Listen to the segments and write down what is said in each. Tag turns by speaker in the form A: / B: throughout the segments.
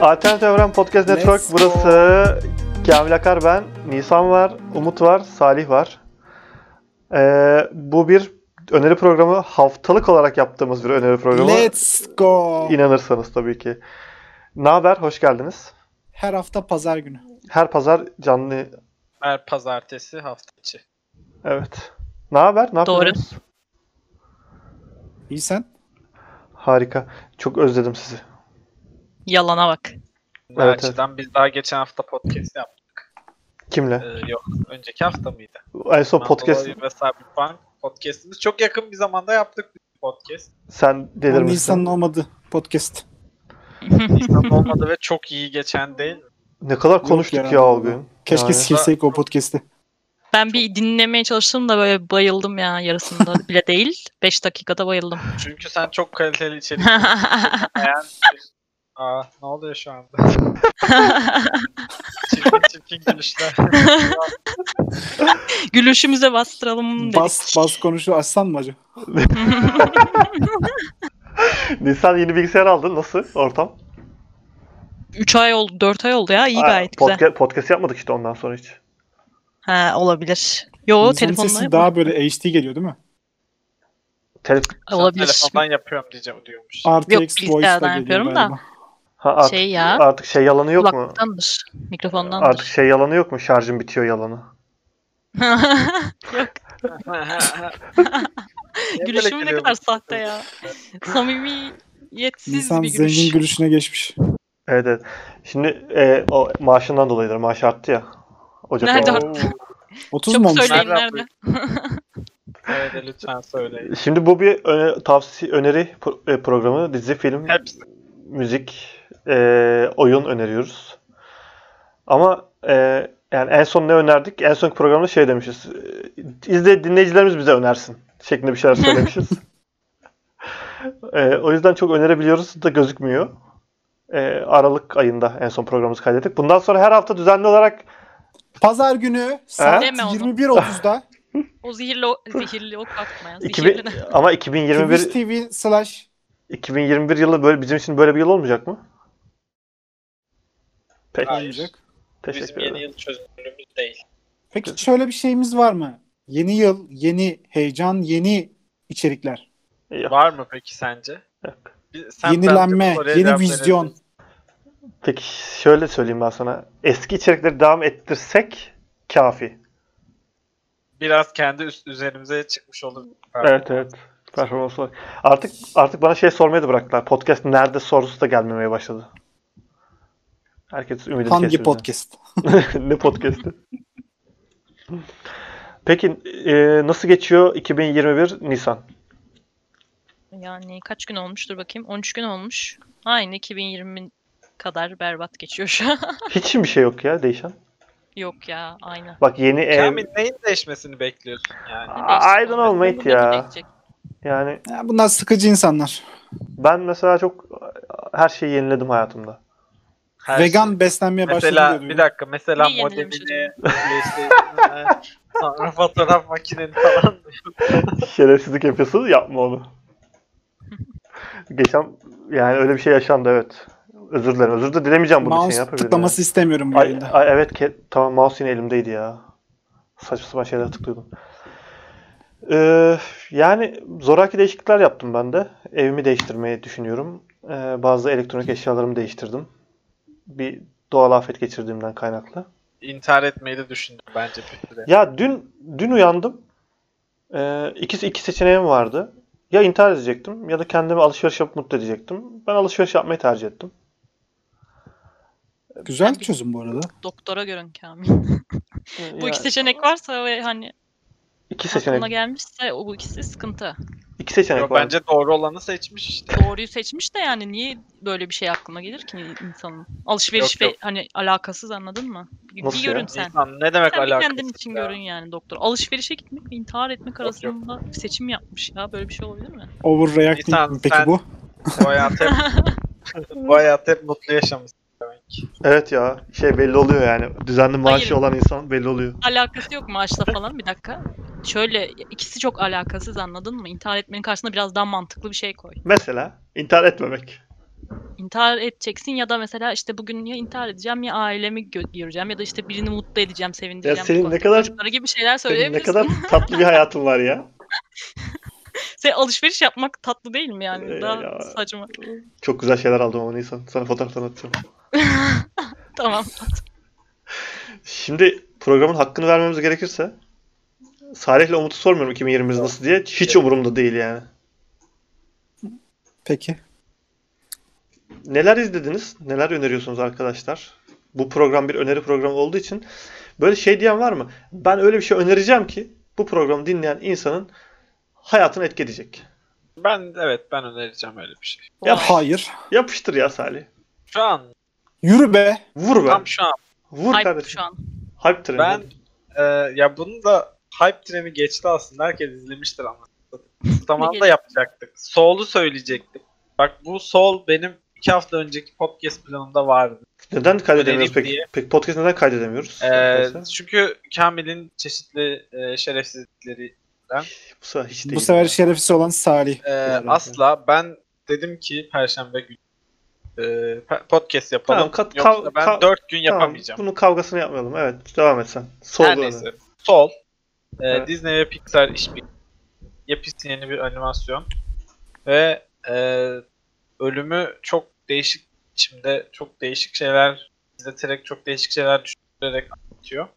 A: Alternatif Evren Podcast
B: Let's
A: Network
B: go.
A: burası. Kamil Akar ben, Nisan var, Umut var, Salih var. Ee, bu bir öneri programı. Haftalık olarak yaptığımız bir öneri programı.
B: Let's go.
A: İnanırsanız tabii ki. Ne haber? Hoş geldiniz.
B: Her hafta pazar günü.
A: Her pazar canlı.
C: Her pazartesi hafta içi.
A: Evet. Ne haber? Ne
D: Doğru.
A: yapıyorsunuz?
B: İyi sen?
A: Harika. Çok özledim sizi.
D: Yalana bak.
A: Evet,
C: açıdan biz daha geçen hafta podcast yaptık.
A: Kimle?
C: Ee, yok. Önceki hafta mıydı?
A: En son podcast
C: ve Cyberpunk podcastimiz. Çok yakın bir zamanda yaptık bir podcast.
A: sen delirmişsin.
B: Nisan'ın olmadı podcast.
C: Nisan olmadı ve çok iyi geçen değil.
A: Ne kadar
B: Yok
A: konuştuk
B: ya.
A: ya, o gün.
B: Keşke
A: Yani-
B: silsek o podcast'i.
D: Ben bir dinlemeye çalıştım da böyle bayıldım ya yarısında bile değil. 5 dakikada bayıldım.
C: Çünkü sen çok kaliteli içerik. Aa ne oluyor şu anda? çirkin çirkin gülüşler.
D: Gülüşümüze bastıralım dedik.
B: Bas bas konuşu açsan mı acı?
A: Nisan yeni bilgisayar aldın. Nasıl ortam?
D: 3 ay oldu, 4 ay oldu ya. iyi
A: Aa,
D: gayet güzel.
A: podca- Podcast yapmadık işte ondan sonra hiç.
D: Ha, olabilir. Yo
B: Nisan'ın
D: telefonla
B: sesi daha böyle HD geliyor değil mi?
A: Telef-
C: Sen
D: olabilir.
C: telefondan yapıyorum diyeceğim diyormuş.
B: RTX
D: Yok,
B: Voice'la
D: bilgisayardan
B: geliyor
D: yapıyorum da.
B: galiba.
A: Ha, artık,
D: Şey ya.
A: artık şey yalanı yok mu?
D: Mikrofondandır.
A: Artık şey yalanı yok mu? Şarjım bitiyor yalanı.
D: Yok. Gülüşüm ne kadar sahte ya. Samimiyetsiz
B: Nisan
D: bir gülüş.
B: zengin gülüşüne geçmiş.
A: Evet evet. Şimdi e, o maaşından dolayıdır. Maaş arttı ya. Ocak
D: Nerede arttı?
B: 30
D: Çabuk
B: mu olmuş?
D: söyleyin nerede.
C: Evet lütfen söyleyin.
A: Şimdi bu bir öne- tavsiye öneri pro- e, programı. Dizi, film,
C: Hepsi.
A: müzik, e, oyun öneriyoruz. Ama e, yani en son ne önerdik? En sonki programda şey demişiz. e, İzle dinleyicilerimiz bize önersin şeklinde bir şeyler söylemişiz. E, o yüzden çok önerebiliyoruz da gözükmüyor. E, Aralık ayında en son programımızı kaydettik. Bundan sonra her hafta düzenli olarak
B: Pazar günü saat
D: Deme onu.
B: 21.30'da
D: O zehirli, o- zehirli ok atma ya.
A: 2000,
D: Zehirli ne?
A: ama 2021
B: Twitch TV slash
A: 2021 yılı böyle bizim için böyle bir yıl olmayacak mı? Peki.
C: Hayır.
B: olacak.
A: Teşekkür
C: Bizim yeni
A: ederim.
C: yıl çözümümüz değil.
B: Peki şöyle bir şeyimiz var mı? Yeni yıl, yeni heyecan, yeni içerikler.
A: Yok.
C: Var mı peki sence?
A: Yok.
C: Bir- sen
B: Yenilenme,
C: bence
B: yeni
C: cevap
B: vizyon.
C: verebilirsin.
A: Peki şöyle söyleyeyim ben sana. Eski içerikleri devam ettirsek kafi.
C: Biraz kendi üst üzerimize çıkmış olur.
A: Evet evet. Performans olarak. Artık artık bana şey sormayı da bıraktılar. Podcast nerede sorusu da gelmemeye başladı. Herkes ümidini
B: Hangi podcast?
A: ne podcast'i? Peki e, nasıl geçiyor 2021 Nisan?
D: Yani kaç gün olmuştur bakayım. 13 gün olmuş. Aynı 2020 kadar berbat geçiyor şu an.
A: Hiç mi bir şey yok ya değişen?
D: Yok ya aynı.
A: Bak yeni ev
C: Kamil neyin değişmesini bekliyorsun yani?
A: Aa, I don't know mate ya. yani
B: Ya bunlar sıkıcı insanlar.
A: ben mesela çok her şeyi yeniledim hayatımda.
C: Her
B: Vegan
C: şey.
B: beslenmeye
C: Mesela
B: diyor.
C: bir dakika mesela
D: yenilemiş
C: modemini, sonra fotoğraf makineni falan.
A: Şerefsizlik yapıyorsun yapma onu. Geçen yani öyle bir şey yaşandı evet. Özür dilerim. Özür de dilemeyeceğim için
B: Mouse
A: yapabilirim.
B: tıklaması istemiyorum bu
A: Ay,
B: yayında.
A: ay, evet ke- tamam mouse yine elimdeydi ya. Saçma sapan şeyler tıklıyordum. Ee, yani zoraki değişiklikler yaptım ben de. Evimi değiştirmeyi düşünüyorum. Ee, bazı elektronik eşyalarımı değiştirdim. Bir doğal afet geçirdiğimden kaynaklı.
C: İntihar etmeyi de düşündüm bence süre.
A: Ya dün dün uyandım. Ee, iki, iki seçeneğim vardı. Ya intihar edecektim ya da kendimi alışveriş yapıp mutlu edecektim. Ben alışveriş yapmayı tercih ettim.
B: Güzel bir çözüm bu arada.
D: Doktora görün Kamil. bu
A: Ya,
D: iki seçenek varsa ve hani
A: iki
D: aklına
A: seçenek.
D: gelmişse o bu ikisi sıkıntı.
A: İki seçenek
C: Yo,
A: var.
C: bence doğru olanı seçmiş işte.
D: Doğruyu seçmiş de yani niye böyle bir şey aklına gelir ki insanın? Alışveriş
C: Yok, yok.
D: ve hani alakasız anladın mı? Bir,
A: Nasıl
D: bir
A: ya?
D: görün sen.
C: İnsan ne demek
D: Sen bir
C: alakası?
D: kendin için
C: ya?
D: görün yani doktor. Alışverişe gitmek ve intihar etmek
C: yok.
D: arasında bir seçim yapmış ya. Böyle bir şey olabilir mi?
B: Overreacting
C: İnsan,
B: mi peki
C: sen-
B: bu?
C: Bu hayat hep, bu hayat hep mutlu yaşamışsın.
A: Evet ya şey belli oluyor yani. Düzenli maaşı
D: Hayır.
A: olan insan belli oluyor.
D: Alakası yok maaşla falan bir dakika. Şöyle ikisi çok alakasız anladın mı? İntihar etmenin karşısına biraz daha mantıklı bir şey koy.
A: Mesela intihar etmemek.
D: intihar edeceksin ya da mesela işte bugün ya intihar edeceğim ya ailemi gö- göreceğim ya da işte birini mutlu edeceğim, sevindireceğim.
A: Ya senin ne kadar-
D: Çocuklara gibi şeyler
A: Senin ne
D: söyleyebilirsin.
A: kadar tatlı bir hayatın var ya.
D: Senin alışveriş yapmak tatlı değil mi yani?
A: Ee,
D: Daha
A: ya.
D: saçma.
A: Çok güzel şeyler aldım ama Nisan. Sana fotoğraflarını atacağım.
D: tamam.
A: Şimdi programın hakkını vermemiz gerekirse Salih ile Umut'u sormuyorum 2020'miz nasıl diye. Hiç umurumda değil yani.
B: Peki.
A: Neler izlediniz? Neler öneriyorsunuz arkadaşlar? Bu program bir öneri programı olduğu için böyle şey diyen var mı? Ben öyle bir şey önereceğim ki bu programı dinleyen insanın hayatını etki edecek.
C: Ben evet ben önereceğim öyle bir şey.
A: Yap,
B: Hayır.
A: yapıştır ya Salih.
C: Şu an
B: Yürü be.
A: Vur be.
C: tam şu an
A: Vur
D: Hype
A: kardeşim.
D: şu an.
A: Hype treni.
C: ben e, ya bunu da hype treni geçti aslında herkes izlemiştir ama zamanında
D: geliyor?
C: yapacaktık. Soul'u söyleyecektim. Bak bu Soul benim iki hafta önceki podcast planımda vardı.
A: Neden kaydedemiyoruz peki?
C: diye.
A: Peki podcast neden kaydedemiyoruz?
C: Ee, çünkü Kamil'in çeşitli e, şerefsizlikleri
A: bu sefer hiç değil.
B: Bu sefer şerefsiz olan Salih.
C: e,
A: Evet.
C: asla ben dedim ki Perşembe günü e, pe- podcast yapalım.
A: Tamam, kat-
C: Yoksa
A: kav-
C: ben
A: kav-
C: dört gün
A: Tamam,
C: yapamayacağım.
A: bunun kavgasını yapmayalım. Evet, devam et sen. Sol
C: Her neyse. Sol. e,
A: Evet.
C: Disney ve Pixar işbirliği. Yepyeni yeni bir animasyon. Ve e, ölümü çok değişik biçimde çok değişik şeyler izleterek çok değişik şeyler düşünerek anlatıyor.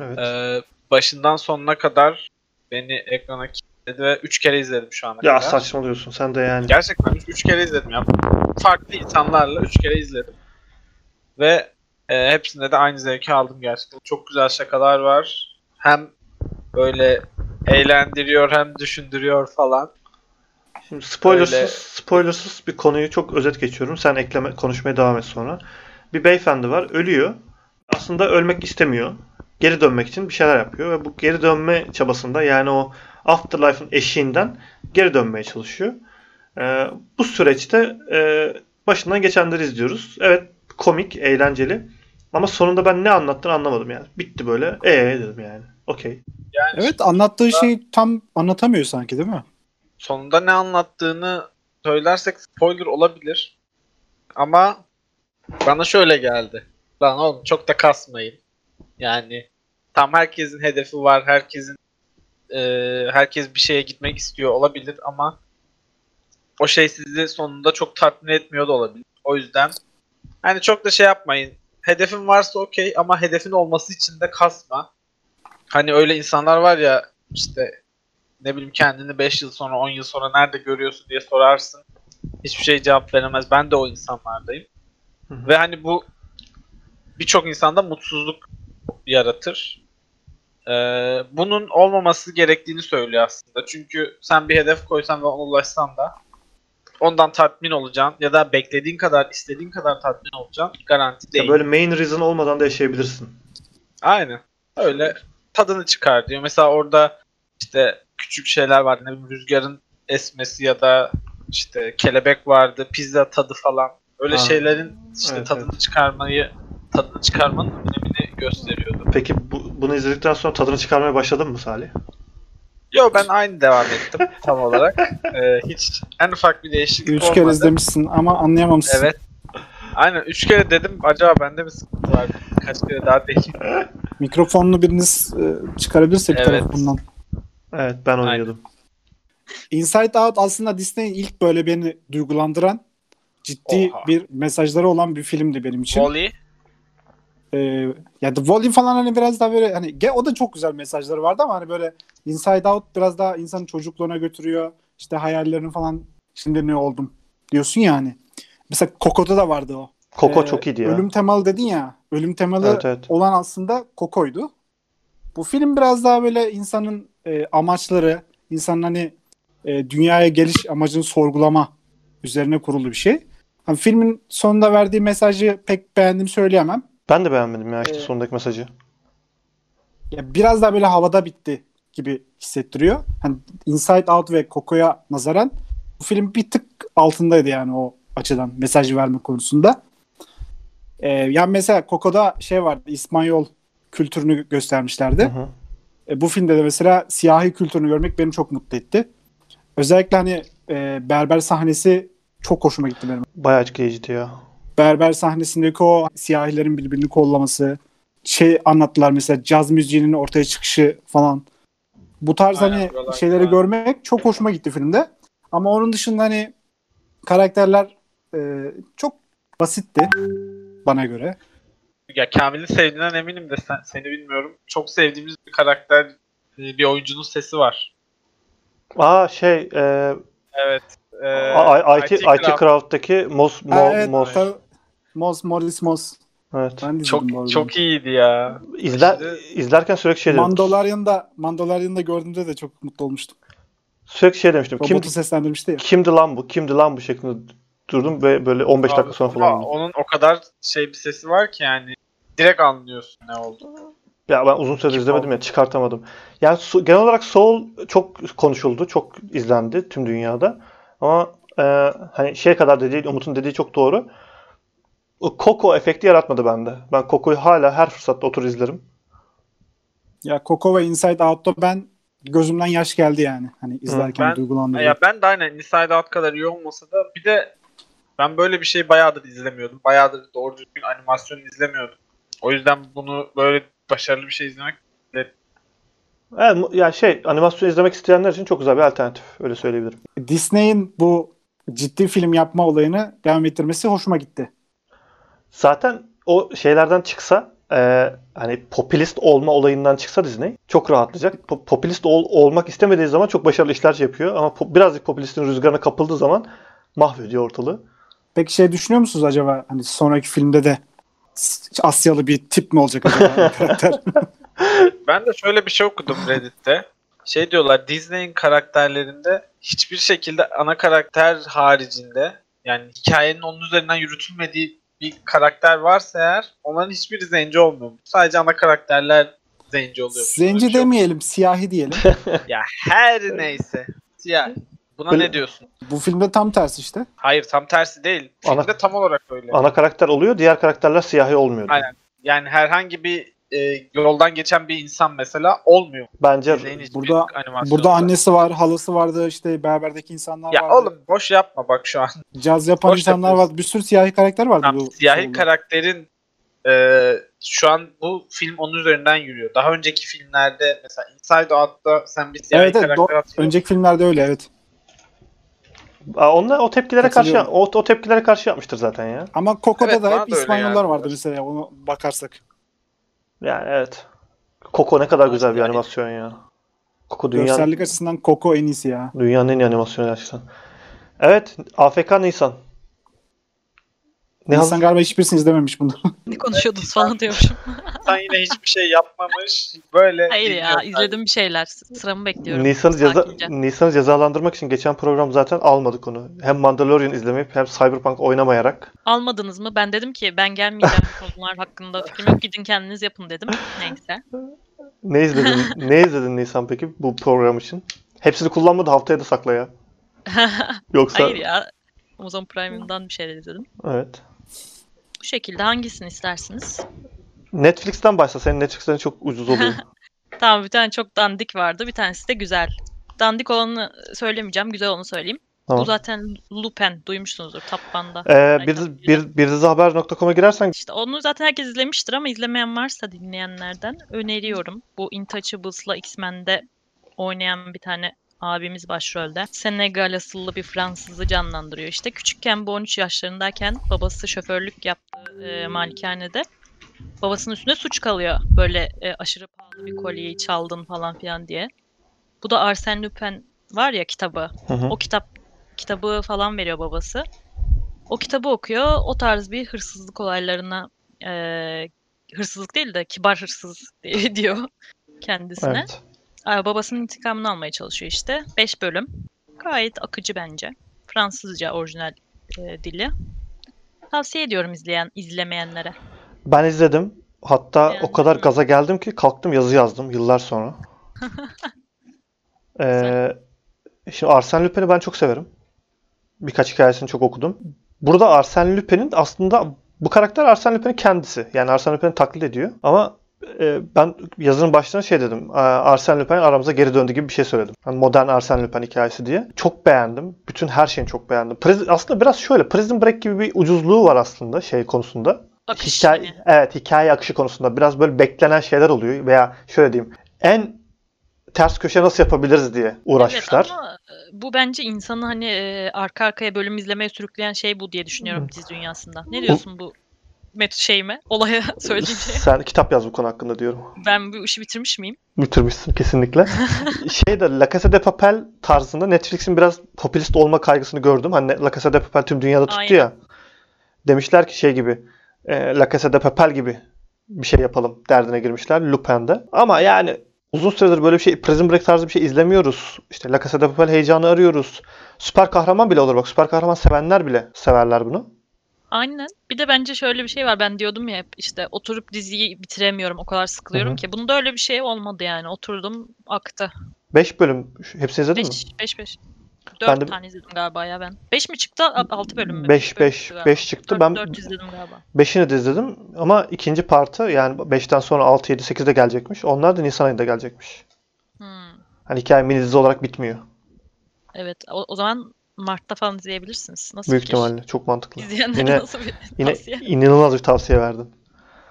A: Evet.
C: E, başından sonuna kadar beni ekrana kilitledi ve 3 kere izledim şu ana
A: ya
C: kadar.
A: saçmalıyorsun sen de yani.
C: Gerçekten 3 kere izledim ya. Farklı insanlarla 3 kere izledim. Ve e, hepsinde de aynı zevki aldım gerçekten. Çok güzel şakalar var. Hem böyle eğlendiriyor hem düşündürüyor falan.
A: Şimdi spoilersız,
C: Öyle-
A: spoilersız bir konuyu çok özet geçiyorum. Sen ekleme konuşmaya devam et sonra. Bir beyefendi var, ölüyor. Aslında ölmek istemiyor. Geri dönmek için bir şeyler yapıyor ve bu geri dönme çabasında yani o afterlife'ın eşiğinden geri dönmeye çalışıyor. Ee, bu süreçte e, başından geçenleri izliyoruz. Evet, komik, eğlenceli. Ama sonunda ben ne anlattığını anlamadım yani. Bitti böyle. Ee dedim yani. Okey.
C: Yani
B: Evet anlattığı şeyi tam anlatamıyor sanki değil mi?
C: sonunda ne anlattığını söylersek spoiler olabilir. Ama bana şöyle geldi. Lan oğlum çok da kasmayın. Yani tam herkesin hedefi var. Herkesin e, herkes bir şeye gitmek istiyor olabilir ama o şey sizi sonunda çok tatmin etmiyor da olabilir. O yüzden hani çok da şey yapmayın. Hedefin varsa okey ama hedefin olması için de kasma. Hani öyle insanlar var ya işte ne bileyim kendini 5 yıl sonra 10 yıl sonra nerede görüyorsun diye sorarsın. Hiçbir şey cevap veremez. Ben de o insanlardayım.
A: Hı hı.
C: Ve hani bu birçok insanda mutsuzluk yaratır. Ee, bunun olmaması gerektiğini söylüyor aslında. Çünkü sen bir hedef koysan ve ona ulaşsan da ondan tatmin olacaksın ya da beklediğin kadar, istediğin kadar tatmin olacaksın garanti değil.
A: Ya böyle main reason olmadan da yaşayabilirsin.
C: Aynen. Öyle tadını çıkar diyor. Mesela orada işte küçük şeyler vardı. Ne bileyim rüzgarın esmesi ya da işte kelebek vardı, pizza tadı falan. Öyle
A: Ha.
C: şeylerin işte
A: Evet,
C: tadını çıkarmayı tadını çıkarmanın önemini gösteriyordu.
A: Peki bu, bunu izledikten sonra tadını çıkarmaya başladın mı Salih?
C: Yo ben aynı devam ettim tam olarak. Ee, hiç en ufak bir değişiklik
B: Üç
C: olmadı.
B: kere izlemişsin ama anlayamamışsın.
C: Evet. Aynen üç kere dedim acaba bende mi sıkıntı var? Kaç kere daha değil.
B: Mikrofonlu biriniz e, çıkarabilirse bir
C: Evet.
B: tarafı bundan.
A: Evet ben oynuyordum.
B: Inside Out aslında Disney'in ilk böyle beni duygulandıran ciddi
C: Oha.
B: bir mesajları olan bir filmdi benim için.
C: Wall-E
B: Ee, ya The Wall-E falan hani biraz daha böyle hani o da çok güzel mesajları vardı ama hani böyle Inside Out biraz daha insanın çocukluğuna götürüyor. İşte hayallerini falan şimdi ne oldum diyorsun ya hani. Mesela Coco'da da vardı o.
A: Coco
B: Ee,
A: çok iyiydi ya.
B: Ölüm temalı dedin ya. Ölüm temalı
A: Evet, evet.
B: olan aslında Coco'ydu. Bu film biraz daha böyle insanın e, amaçları, insanın hani e, dünyaya geliş amacını sorgulama üzerine kurulu bir şey. Hani filmin sonunda verdiği mesajı pek beğendim söyleyemem.
A: Ben de beğenmedim ya işte
B: Ee,
A: sondaki mesajı.
B: Ya biraz daha böyle havada bitti gibi hissettiriyor. Hani Inside Out ve Coco'ya nazaran bu film bir tık altındaydı yani o açıdan mesaj verme konusunda. Ee, yani mesela Coco'da şey vardı İspanyol kültürünü göstermişlerdi.
A: Hı hı.
B: E, bu filmde de mesela siyahi kültürünü görmek beni çok mutlu etti. Özellikle hani e, berber sahnesi çok hoşuma gitti benim.
A: Bayağı etkileyiciydi ya.
B: Berber sahnesindeki o siyahilerin birbirini kollaması, şey anlattılar mesela caz müziğinin ortaya çıkışı falan. Bu tarz
C: Aynen,
B: hani
C: buralar
B: şeyleri
C: güzel.
B: görmek çok hoşuma gitti filmde. Ama onun dışında hani karakterler e, çok basitti bana göre.
C: Ya Kamil'in sevdiğinden eminim de sen, seni bilmiyorum. Çok sevdiğimiz bir karakter, e, bir oyuncunun sesi var.
A: Aa şey e,
C: Evet. E,
A: IT, IT
C: Craft.
A: Craft'taki Mos, Mo,
B: Ha, evet,
A: Mos.
B: Mos, Morris Mos.
A: Evet.
B: Ben
C: Çok çok iyiydi ya.
A: İzler,
C: Şimdi-
A: izlerken sürekli şey.
B: Mandalorian'da, Mandalorian'da gördüğümde de çok mutlu olmuştum.
A: Sürekli şey demiştim. Kim,
B: seslendirmişti ya.
A: kimdi lan bu? Kimdi lan bu şeklinde durdum ve böyle 15 dakika sonra falan. oldum.
C: Onun o kadar şey bir sesi var ki yani direkt anlıyorsun ne oldu.
A: Ya ben uzun süredir
C: Kim
A: izlemedim
C: oldu?
A: ya çıkartamadım. Yani genel olarak Soul çok konuşuldu, çok izlendi tüm dünyada. Ama e, hani şey kadar dediği, Umut'un dediği çok doğru. O Coco efekti yaratmadı bende. Ben Coco'yu hala her fırsatta otur izlerim.
B: Ya Coco ve Inside Out'ta ben gözümden yaş geldi yani. Hani izlerken
C: Ben-
B: duygulandım.
C: Ya ben de aynen Inside Out kadar iyi olmasa da bir de ben böyle bir şey bayağıdır izlemiyordum. Bayağıdır doğru düzgün animasyon izlemiyordum. O yüzden bunu böyle başarılı bir şey izlemek
A: Evet, yani şey animasyon izlemek isteyenler için çok güzel bir alternatif. Öyle söyleyebilirim.
B: Disney'in bu ciddi film yapma olayını devam ettirmesi hoşuma gitti.
A: Zaten o şeylerden çıksa e, hani popülist olma olayından çıksa Disney çok rahatlayacak. Po- popülist ol- olmak istemediği zaman çok başarılı işler yapıyor ama po- birazcık popülistin rüzgarına kapıldığı zaman mahvediyor ortalığı.
B: Peki şey düşünüyor musunuz acaba hani sonraki filmde de Asyalı bir tip mi olacak acaba karakter?
C: Ben de şöyle bir şey okudum Reddit'te. Şey diyorlar Disney'in karakterlerinde hiçbir şekilde ana karakter haricinde yani hikayenin onun üzerinden yürütülmediği bir karakter varsa eğer onların hiçbiri zenci olmuyor. Sadece ana karakterler zenci oluyor.
B: Zenci demeyelim, siyahi diyelim.
C: Ya her neyse. Ya buna
A: Böyle-
C: ne diyorsun?
B: Bu filmde tam tersi işte.
C: Hayır tam tersi değil.
A: Ana-
C: Filmde tam olarak öyle.
A: Ana karakter oluyor, diğer karakterler siyahi olmuyor.
C: Aynen. Yani herhangi bir e, yoldan geçen bir insan mesela olmuyor.
A: Bence
B: Burada-. Burada annesi var, halası vardı, işte berberdeki insanlar
C: Ya
B: vardı.
C: oğlum boş yapma bak şu an.
B: Caz yapan
C: boş
B: insanlar vardı. Bir sürü siyahi karakter vardı
C: Tamam,
B: bu.
C: siyahi
B: solda.
C: karakterin e, şu an bu film onun üzerinden yürüyor. Daha önceki filmlerde mesela Inside Out'ta sen bir siyahi
B: Evet, evet.
C: karakter
B: do-
C: hatırlıyorsun.
B: önceki filmlerde öyle evet.
A: Onlar o tepkilere karşı o, o tepkilere karşı yapmıştır zaten ya.
B: Ama Coco'da
C: Evet,
B: da hep İspanyollar
C: yani.
B: vardı mesela onu bakarsak.
A: Yani evet. Coco ne kadar güzel bir animasyon ya. Coco dünya,
B: Görsellik açısından Coco en iyisi ya.
A: dünyanın en iyi animasyonu gerçekten. Evet, AFK Nisan. Ne
B: İnsan
A: hazır?
B: galiba hiçbirisini izlememiş bunu.
D: Ne konuşuyordunuz falan diyormuşum.
C: Sen yine hiçbir şey yapmamış. Böyle
D: Hayır ya izledim bir şeyler. Sıramı bekliyorum.
A: Nisan'ı ceza
D: Sakince.
A: Nisan'ı cezalandırmak için geçen program zaten almadık onu. Hem Mandalorian izlemeyip hem Cyberpunk oynamayarak.
D: Almadınız mı? Ben dedim ki ben gelmeyeceğim bu konular hakkında fikrim yok. Gidin kendiniz yapın dedim. Neyse.
A: Ne izledin? ne izledin Nisan peki bu program için? Hepsini kullanmadı haftaya da sakla ya. Yoksa
D: Hayır ya. Amazon Prime'dan bir şeyler izledim.
A: Evet.
D: Bu şekilde hangisini istersiniz?
A: Netflix'ten başla. Senin Netflix'ten çok ucuz oluyor.
D: Tamam bir tane çok dandik vardı. Bir tanesi de güzel. Dandik olanı söylemeyeceğim. Güzel olanı söyleyeyim.
A: Tamam.
D: Bu zaten Lupin. Duymuşsunuzdur. Tapban'da.
A: Ee, bir, bir, bir dizihaber.com'a girersen
D: İşte onu zaten herkes izlemiştir ama izlemeyen varsa dinleyenlerden öneriyorum. Bu Intouchables'la X-Men'de oynayan bir tane abimiz başrolde. Senegal asıllı bir Fransızı canlandırıyor işte. Küçükken bu 13 yaşlarındayken babası şoförlük yaptığı e, malikanede babasının üstüne suç kalıyor. Böyle e, aşırı pahalı bir kolyeyi çaldın falan filan diye. Bu da Arsène Lupin var ya kitabı.
A: Hı hı.
D: O kitap kitabı falan veriyor babası. O kitabı okuyor. O tarz bir hırsızlık olaylarına eee, hırsızlık değil de kibar hırsız diye diyor kendisine.
A: Evet.
D: Aa, babasının intikamını almaya çalışıyor işte. 5 bölüm. Gayet akıcı bence. Fransızca orijinal e, dili. Tavsiye ediyorum izleyen izlemeyenlere.
A: Ben izledim. Hatta
D: Beğendin
A: o kadar
D: mi?
A: gaza geldim ki kalktım yazı yazdım yıllar sonra. ee, şimdi Arsène Lupin'i ben çok severim. Birkaç hikayesini çok okudum. Burada Arsène Lupin'in aslında bu karakter Arsène Lupin'in kendisi. Yani Arsène Lupin'i taklit ediyor. Ama ben yazının başlarına şey dedim. "Aa, Arsène Lupin aramıza geri döndü gibi bir şey söyledim. Yani modern Arsène Lupin hikayesi diye. Çok beğendim. Bütün her şeyini çok beğendim. Prison- aslında biraz şöyle. Prison Break gibi bir ucuzluğu var aslında şey konusunda.
D: Akış
A: Hikaye,
D: yani.
A: evet hikaye akışı konusunda biraz böyle beklenen şeyler oluyor veya şöyle diyeyim en ters köşe nasıl yapabiliriz diye uğraşmışlar.
D: Evet ama e, bu bence insanı hani e, arka arkaya bölüm izlemeye sürükleyen şey bu diye düşünüyorum dizi dünyasında. Ne diyorsun bu met şeyime, olaya söylediğim şeye?
A: Sen kitap yaz bu konu hakkında diyorum.
D: Ben bu işi bitirmiş miyim?
A: Bitirmişsin kesinlikle. şey de La Casa de Papel tarzında Netflix'in biraz popülist olma kaygısını gördüm. Hani La Casa de Papel tüm dünyada tuttu
D: Aynen.
A: ya. Demişler ki şey gibi e, La Casa de Papel gibi bir şey yapalım derdine girmişler Lupin'de. Ama yani uzun süredir böyle bir şey Prison Break tarzı bir şey izlemiyoruz. İşte La Casa de Papel heyecanı arıyoruz. Süper kahraman bile olur bak. Süper kahraman sevenler bile severler bunu.
D: Aynen. Bir de bence şöyle bir şey var. Ben diyordum ya hep işte oturup diziyi bitiremiyorum. O kadar sıkılıyorum
A: Hı hı.
D: ki. Bunda öyle bir şey olmadı yani. Oturdum aktı.
A: 5 bölüm hepsini izledin mi?
D: 5 5 5.
A: Ben
D: 4
A: de-
D: tane izledim galiba ya ben. 5 mi çıktı? 6 bölüm mü?
A: 5
D: bölüm
A: 5
D: çıktı galiba.
A: 5 çıktı.
D: Dört-
A: Ben
D: dört izledim galiba.
A: 5'ini de izledim ama ikinci partı yani 5'ten sonra 6 7 8'de gelecekmiş. Onlar da Nisan ayında gelecekmiş.
D: Hmm.
A: Hani hikaye mini dizi olarak bitmiyor.
D: Evet. O, o zaman Mart'ta falan izleyebilirsiniz. Nasıl
A: Büyük
D: fikir?
A: ihtimalle çok mantıklı.
D: İzleyenlere
A: Yine
D: nasıl bir
A: yine
D: tavsiye?
A: inanılmaz bir tavsiye verdin.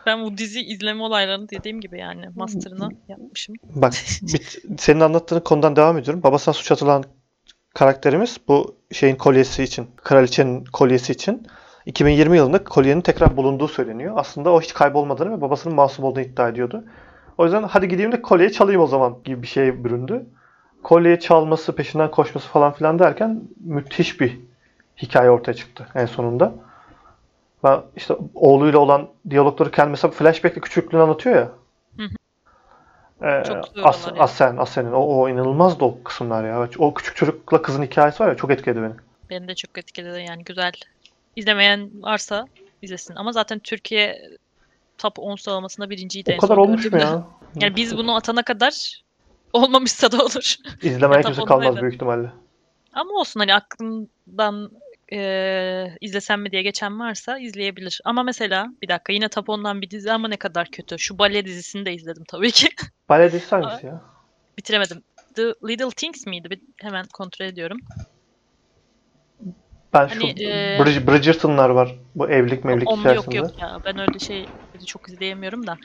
D: Ben bu dizi izleme olaylarını dediğim gibi yani master'ını yapmışım.
A: Bak bit- senin anlattığın konudan devam ediyorum. Babasına suç atılan karakterimiz bu şeyin kolyesi için, kraliçenin kolyesi için 2020 yılında kolyenin tekrar bulunduğu söyleniyor. Aslında o hiç kaybolmadığını ve babasının masum olduğunu iddia ediyordu. O yüzden hadi gideyim de kolyeyi çalayım o zaman gibi bir şeye büründü. Kolyeyi çalması, peşinden koşması falan filan derken müthiş bir hikaye ortaya çıktı en sonunda. Ben işte oğluyla olan diyalogları kendi mesela flashback'le küçüklüğünü anlatıyor ya.
D: Hı hı.
A: Ee, As-. Asen, Asen'in o, o inanılmazdı o kısımlar ya. O küçük çocukla kızın hikayesi var ya çok etkiledi beni.
D: Beni de çok etkiledi yani güzel. İzlemeyen varsa izlesin. Ama zaten Türkiye top 10 sıralamasında birinciydi
A: O kadar olmuş mu ya?
D: Yani biz bunu atana kadar olmamışsa da olur.
A: İzlemeyen
D: Ya
A: kimse kalmaz büyük ihtimalle.
D: Ama olsun hani aklından eee izlesem mi diye geçen varsa izleyebilir. Ama mesela bir dakika yine top 10'dan bir dizi ama ne kadar kötü. Şu bale dizisini de izledim tabii ki.
A: Bale dizisi hangisi ya?
D: Bitiremedim. The Little Things miydi? Bir hemen kontrol ediyorum.
A: Ben
D: Hani,
A: şu
D: e,
A: Bridg- Bridgerton'lar var. Bu evlilik mevlilik
D: Onu
A: hikayesinde.
D: yok yok ya. Ben öyle şey çok izleyemiyorum da.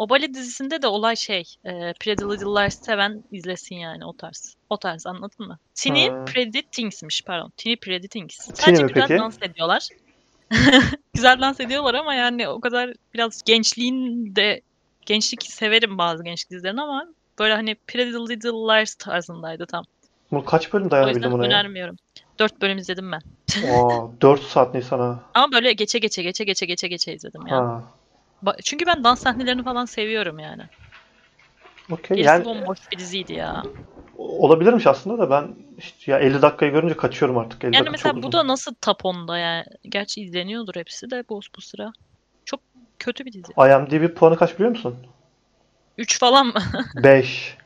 D: O bale dizisinde de olay şey. E, Pretty Little Liars seven izlesin yani o tarz. O tarz anladın mı? Teeny
A: Ha.
D: Pretty Things'miş pardon. Things.
A: Teeny
D: Sadece güzel
A: peki?
D: dans ediyorlar. güzel dans ediyorlar ama yani o kadar biraz gençliğin de gençlik severim bazı gençlik dizilerini ama böyle hani Pretty Little Liars tarzındaydı tam.
A: Bu kaç bölüm
D: O
A: dayanabildim
D: yüzden
A: buna ya?
D: önermiyorum. Dört bölüm izledim ben.
A: Aa, 4 saat Nisan'a.
D: Ama böyle geçe geçe geçe geçe geçe geçe izledim yani.
A: Ha.
D: Çünkü ben dans sahnelerini falan seviyorum yani.
A: Okey.
D: Gerisi
A: Yani
D: bomboş bir diziydi ya.
A: olabilirmiş aslında da ben işte ya 50 dakikayı görünce kaçıyorum artık. 50
D: Yani mesela bu da nasıl top 10'da yani. Gerçi izleniyordur hepsi de bu, bu sıra. Çok kötü bir dizi.
A: IMDb puanı kaç biliyor musun?
D: 3 falan mı?
A: 5.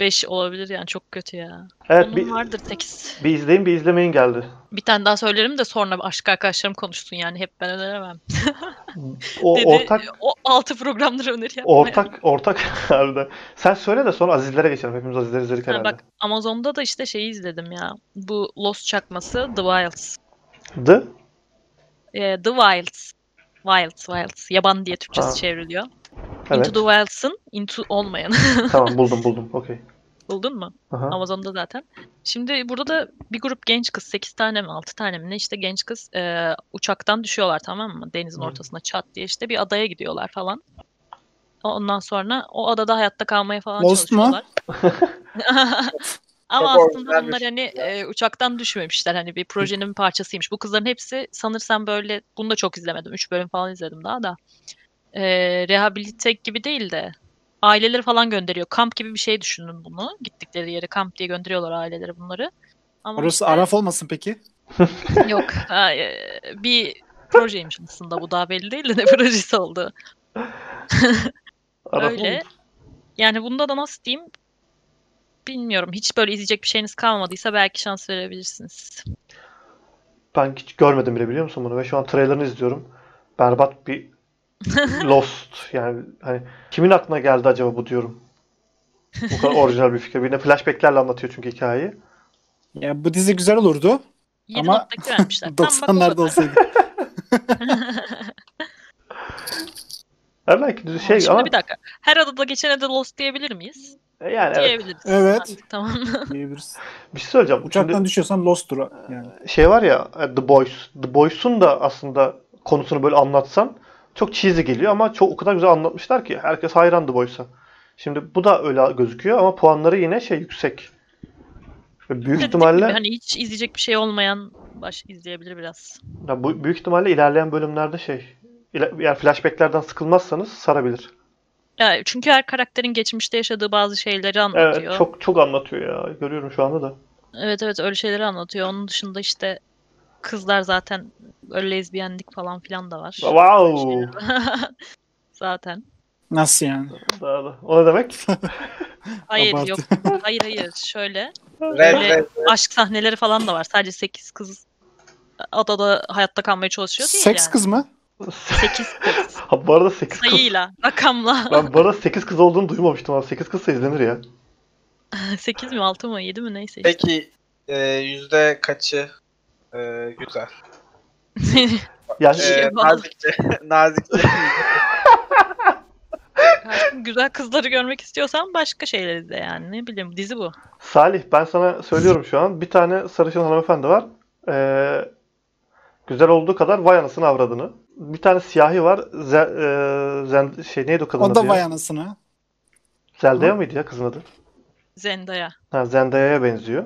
D: 5 olabilir yani çok kötü ya.
A: Evet
D: Onun
A: bir,
D: vardır 8.
A: bir izleyin bir izlemeyin geldi.
D: Bir tane daha söylerim de sonra aşk arkadaşlarım konuşsun yani hep ben öneremem.
A: O
D: Dedi,
A: ortak
D: o 6 programdır öneri yapma
A: ortak ortak halde. Sen söyle de sonra Azizlere geçelim. Hepimiz Azizleri izledik.
D: Ha,
A: herhalde.
D: bak Amazon'da da işte şeyi izledim ya. Bu Lost çakması The Wilds.
A: The
D: Ee, The Wilds. Wilds, Wilds. Yaban diye Türkçesi
A: Ha.
D: çevriliyor.
A: Evet.
D: Into the Wilds'ın into olmayan.
A: tamam buldum buldum. Okey.
D: Buldun mu?
A: Aha.
D: Amazon'da zaten. Şimdi burada da bir grup genç kız 8 tane mi 6 tane mi ne işte genç kız e, uçaktan düşüyorlar tamam mı? Denizin
A: Hı.
D: ortasına çat diye işte bir adaya gidiyorlar falan. Ondan sonra o adada hayatta kalmaya falan
B: Lost mu?
D: çalışıyorlar. Ama
C: Çok
D: aslında bunlar hani e, uçaktan düşmemişler. Hani bir projenin bir parçasıymış. Bu kızların hepsi sanırsam böyle bunu da çok izlemedim. 3 bölüm falan izledim daha da. E, rehabilite gibi değil de aileleri falan gönderiyor. Kamp gibi bir şey düşünün bunu. Gittikleri yere kamp diye gönderiyorlar aileleri bunları. Ama
B: Orası
D: işte-
B: Araf olmasın peki?
D: Yok. Ha, e, bir projeymiş aslında bu daha belli değil de ne projesi oldu. Öyle. Yani bunda da nasıl diyeyim bilmiyorum. Hiç böyle izleyecek bir şeyiniz kalmadıysa belki şans verebilirsiniz.
A: Ben hiç görmedim bile biliyor musun bunu? Ve şu an trailerını izliyorum. Berbat bir Lost yani hani kimin aklına geldi acaba bu diyorum. Bu kadar orijinal bir fikir. Bir de flashbacklerle anlatıyor çünkü hikayeyi.
B: Ya bu dizi güzel olurdu.
D: 7
B: Ama
D: noktaki vermişler. Tam bak
B: 90'larda
D: olur.
B: olsaydı.
A: Yani belki düz- şey
D: Şimdi
A: ama
D: bir dakika. Her adada geçene de Lost diyebilir miyiz?
A: yani evet.
D: Diyebiliriz.
B: Evet.
D: Hadi, tamam.
B: diyebiliriz.
A: Bir şey söyleyeceğim.
B: Uçaktan
A: Şimdi
B: düşüyorsan Lost'tur yani.
A: şey var ya The Boys. The Boys'un da aslında konusunu böyle anlatsan çok cheesy geliyor ama çok o kadar güzel anlatmışlar ki herkes hayran The Boys'a. Şimdi bu da öyle gözüküyor ama puanları yine şey yüksek. Ve büyük ihtimalle
D: hani hiç izleyecek bir şey olmayan baş izleyebilir biraz.
A: ya bu büyük ihtimalle ilerleyen bölümlerde şey eğer flashbacklerden sıkılmazsanız sarabilir.
D: Ya çünkü her karakterin geçmişte yaşadığı bazı şeyleri
A: Evet
D: anlatıyor.
A: çok çok anlatıyor ya. Görüyorum şu anda da.
D: Evet evet öyle şeyleri anlatıyor. Onun dışında işte kızlar zaten öyle lezbiyenlik falan filan da var.
A: Wow.
D: zaten.
B: Nasıl yani?
A: Daha da. O ne demek?
D: Hayır
B: Abartı.
D: yok. Hayır hayır. Şöyle
C: Red
D: Öyle-
C: Red.
D: aşk sahneleri falan da var. Sadece 8 kız adada hayatta kalmaya çalışıyor değil
B: Seks
D: yani.
B: kız mı?
D: 8 kız.
A: Ha, bu arada 8 kız.
D: Sayıyla, rakamla.
A: Ben bu arada 8 kız olduğunu duymamıştım ama 8 kızsa izlenir ya.
D: 8 mi 6 mı 7 mi neyse işte.
C: Peki e, yüzde kaçı e, güzel?
A: Yani
D: Şey
C: E,
D: bağlı.
C: nazikçe. nazikçe.
D: Güzel kızları görmek istiyorsan başka şeyler izle yani. Ne bileyim dizi bu.
A: Salih ben sana söylüyorum şu an. Bir tane sarışın hanımefendi var. Ee, güzel olduğu kadar vay anasını avradını. Bir tane siyahi var. Ze, e, zen, şey neydi o kadın
B: O da
A: adı
B: vay
A: ya?
B: anasını.
A: Zendaya mıydı ya kızın adı?
D: Zendaya.
A: Ha, Zendaya'ya benziyor.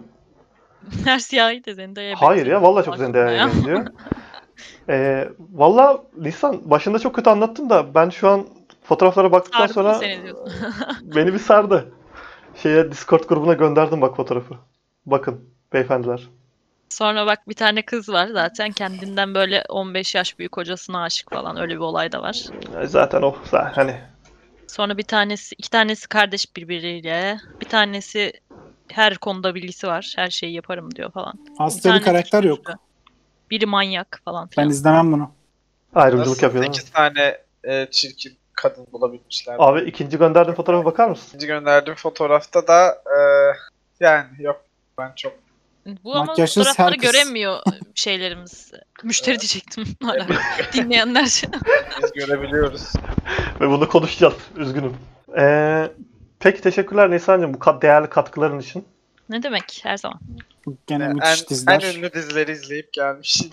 D: Her siyahi de Zendaya'ya
A: Hayır ya vallahi çok Zendaya'ya
D: ya.
A: benziyor. Ee, valla Nisan başında çok kötü anlattın da ben şu an fotoğraflara baktıktan
D: Sardı
A: sonra beni bir sardı. Şeye Discord grubuna gönderdim bak fotoğrafı. Bakın beyefendiler.
D: Sonra bak bir tane kız var zaten kendinden böyle 15 yaş büyük kocasına aşık falan öyle bir olay da var.
A: E, Zaten o zaten hani
D: Sonra bir tanesi, iki tanesi kardeş birbiriyle. Bir tanesi her konuda bilgisi var. Her şeyi yaparım diyor falan.
B: Hasta bir karakter yok.
D: Biri manyak falan
B: Ben
D: filan.
B: izlemem bunu.
A: ayrımcılık
C: Nasıl
A: yapıyor değil mi?
C: 8 tane e, çirkin kadın bulabilmişler.
A: Abi ikinci gönderdiğin fotoğrafa bakar mısın?
C: İkinci gönderdiğim fotoğrafta da e, yani yok ben çok
D: Bu ama
B: Makyajsız
D: fotoğrafları
B: her kız.
D: göremiyor şeylerimiz. Müşteri diyecektim. Hala dinleyenler.
C: biz görebiliyoruz.
A: Ve bunu konuşacağız. Üzgünüm. Ee, peki teşekkürler Nisan'cığım bu kat- değerli katkıların için.
D: ne demek her zaman.
B: Gene
C: en,
B: müthiş
C: en
B: diziler.
C: ünlü dizileri izleyip gelmiş.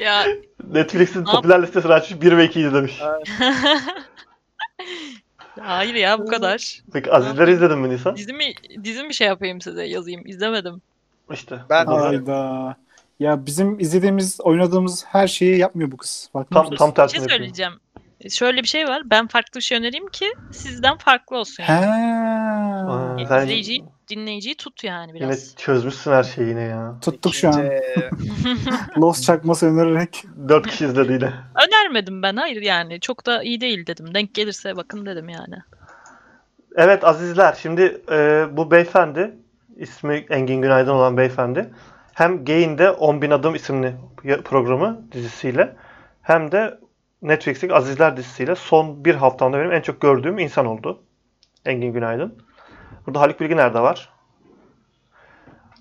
D: ya
A: Netflix'in
D: Ne
A: popüler listesini açmış 1 ve 2 izlemiş.
D: hayır ya bu kadar.
A: Peki Azizleri izledin mi Nisan?
D: Dizi mi, dizi mi şey yapayım size yazayım? İzlemedim.
A: İşte.
C: Ben-
A: Burada-
B: Hayda. Ya bizim izlediğimiz, oynadığımız her şeyi yapmıyor bu kız. Bak
A: Tam tam
D: Bir
A: tersini
D: şey
A: yapıyor.
D: Şöyle bir şey var. Ben farklı bir şey önereyim ki sizden farklı olsun.
B: He.
D: Yani.
A: Aa, sen
D: İzleyiciyi, dinleyiciyi tut yani
A: yine
D: biraz.
A: çözmüşsün her şeyi yine ya.
B: Tuttuk şu an.
C: İkinci-
B: Lost çakması önererek.
A: 4 kişi izledi yine.
D: Önermedim ben. Hayır yani. Çok da iyi değil dedim. Denk gelirse bakın dedim yani.
A: Evet azizler şimdi e, bu beyefendi ismi Engin Günaydın olan beyefendi hem Gain'de 10.000 Adım isimli ya- programı dizisiyle hem de Netflix'teki Azizler dizisiyle son bir haftamda benim en çok gördüğüm insan oldu. Engin Günaydın. Burada Haluk Bilginer de var.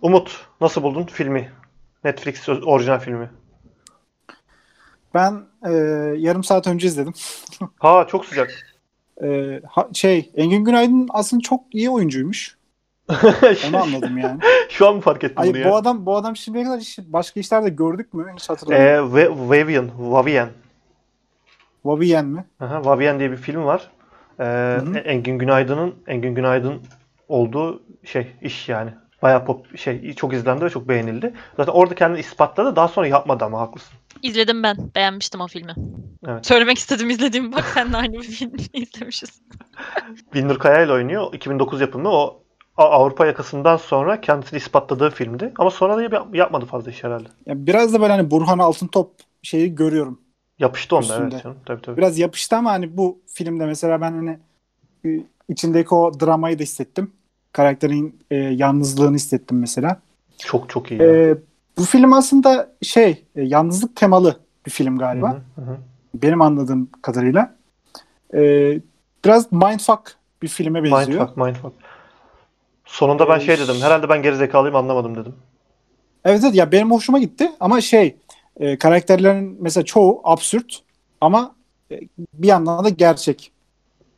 A: Umut nasıl buldun filmi? Netflix orijinal filmi.
B: Ben e, yarım saat önce izledim.
A: Ha çok sıcak.
B: E, ha- şey Engin Günaydın aslında çok iyi oyuncuymuş. Onu anladım yani.
A: Şu an mı fark ettin bunu
B: Ay
A: ya?
B: bu adam bu adam şimdiye kadar hiç başka işlerde gördük mü? Hiç hatırlamıyorum.
A: Ee, Vavian, Vavian.
B: Vavien mi?
A: Aha, Vavien diye bir film var. Ee,
B: hı.
A: Engin Günaydın'ın Engin Günaydın olduğu şey iş yani. Bayağı pop şey çok izlendi ve çok beğenildi. Zaten orada kendini ispatladı. Daha sonra yapmadı ama haklısın.
D: İzledim ben. Beğenmiştim o filmi.
A: Evet.
D: Söylemek istedim izlediğimi. Bak sen de aynı bir film izlemişiz.
A: Binnur Kaya ile oynuyor. 2009 yapımı. O Avrupa yakasından sonra kendisini ispatladığı filmdi. Ama sonra da yap- yapmadı fazla iş herhalde.
B: Ya biraz da böyle hani Burhan Altıntop şeyi görüyorum.
A: Yapıştı onda
B: Üstünde.
A: evet canım. Tabii tabii.
B: Biraz yapıştı ama hani bu filmde mesela ben hani e, içindeki o dramayı da hissettim. Karakterin e, yalnızlığını hissettim mesela.
A: Çok çok iyi.
B: E, bu film aslında şey e, yalnızlık temalı bir film galiba.
A: Hı hı, hı.
B: Benim anladığım kadarıyla. Ee, biraz mindfuck bir filme benziyor.
A: Mindfuck, mindfuck. Sonunda ben
B: Ee,
A: şey dedim. Herhalde ben gerizekalıyım anlamadım dedim.
B: Evet evet ya benim hoşuma gitti ama şey e, karakterlerin mesela çoğu absürt ama e, bir yandan da gerçek.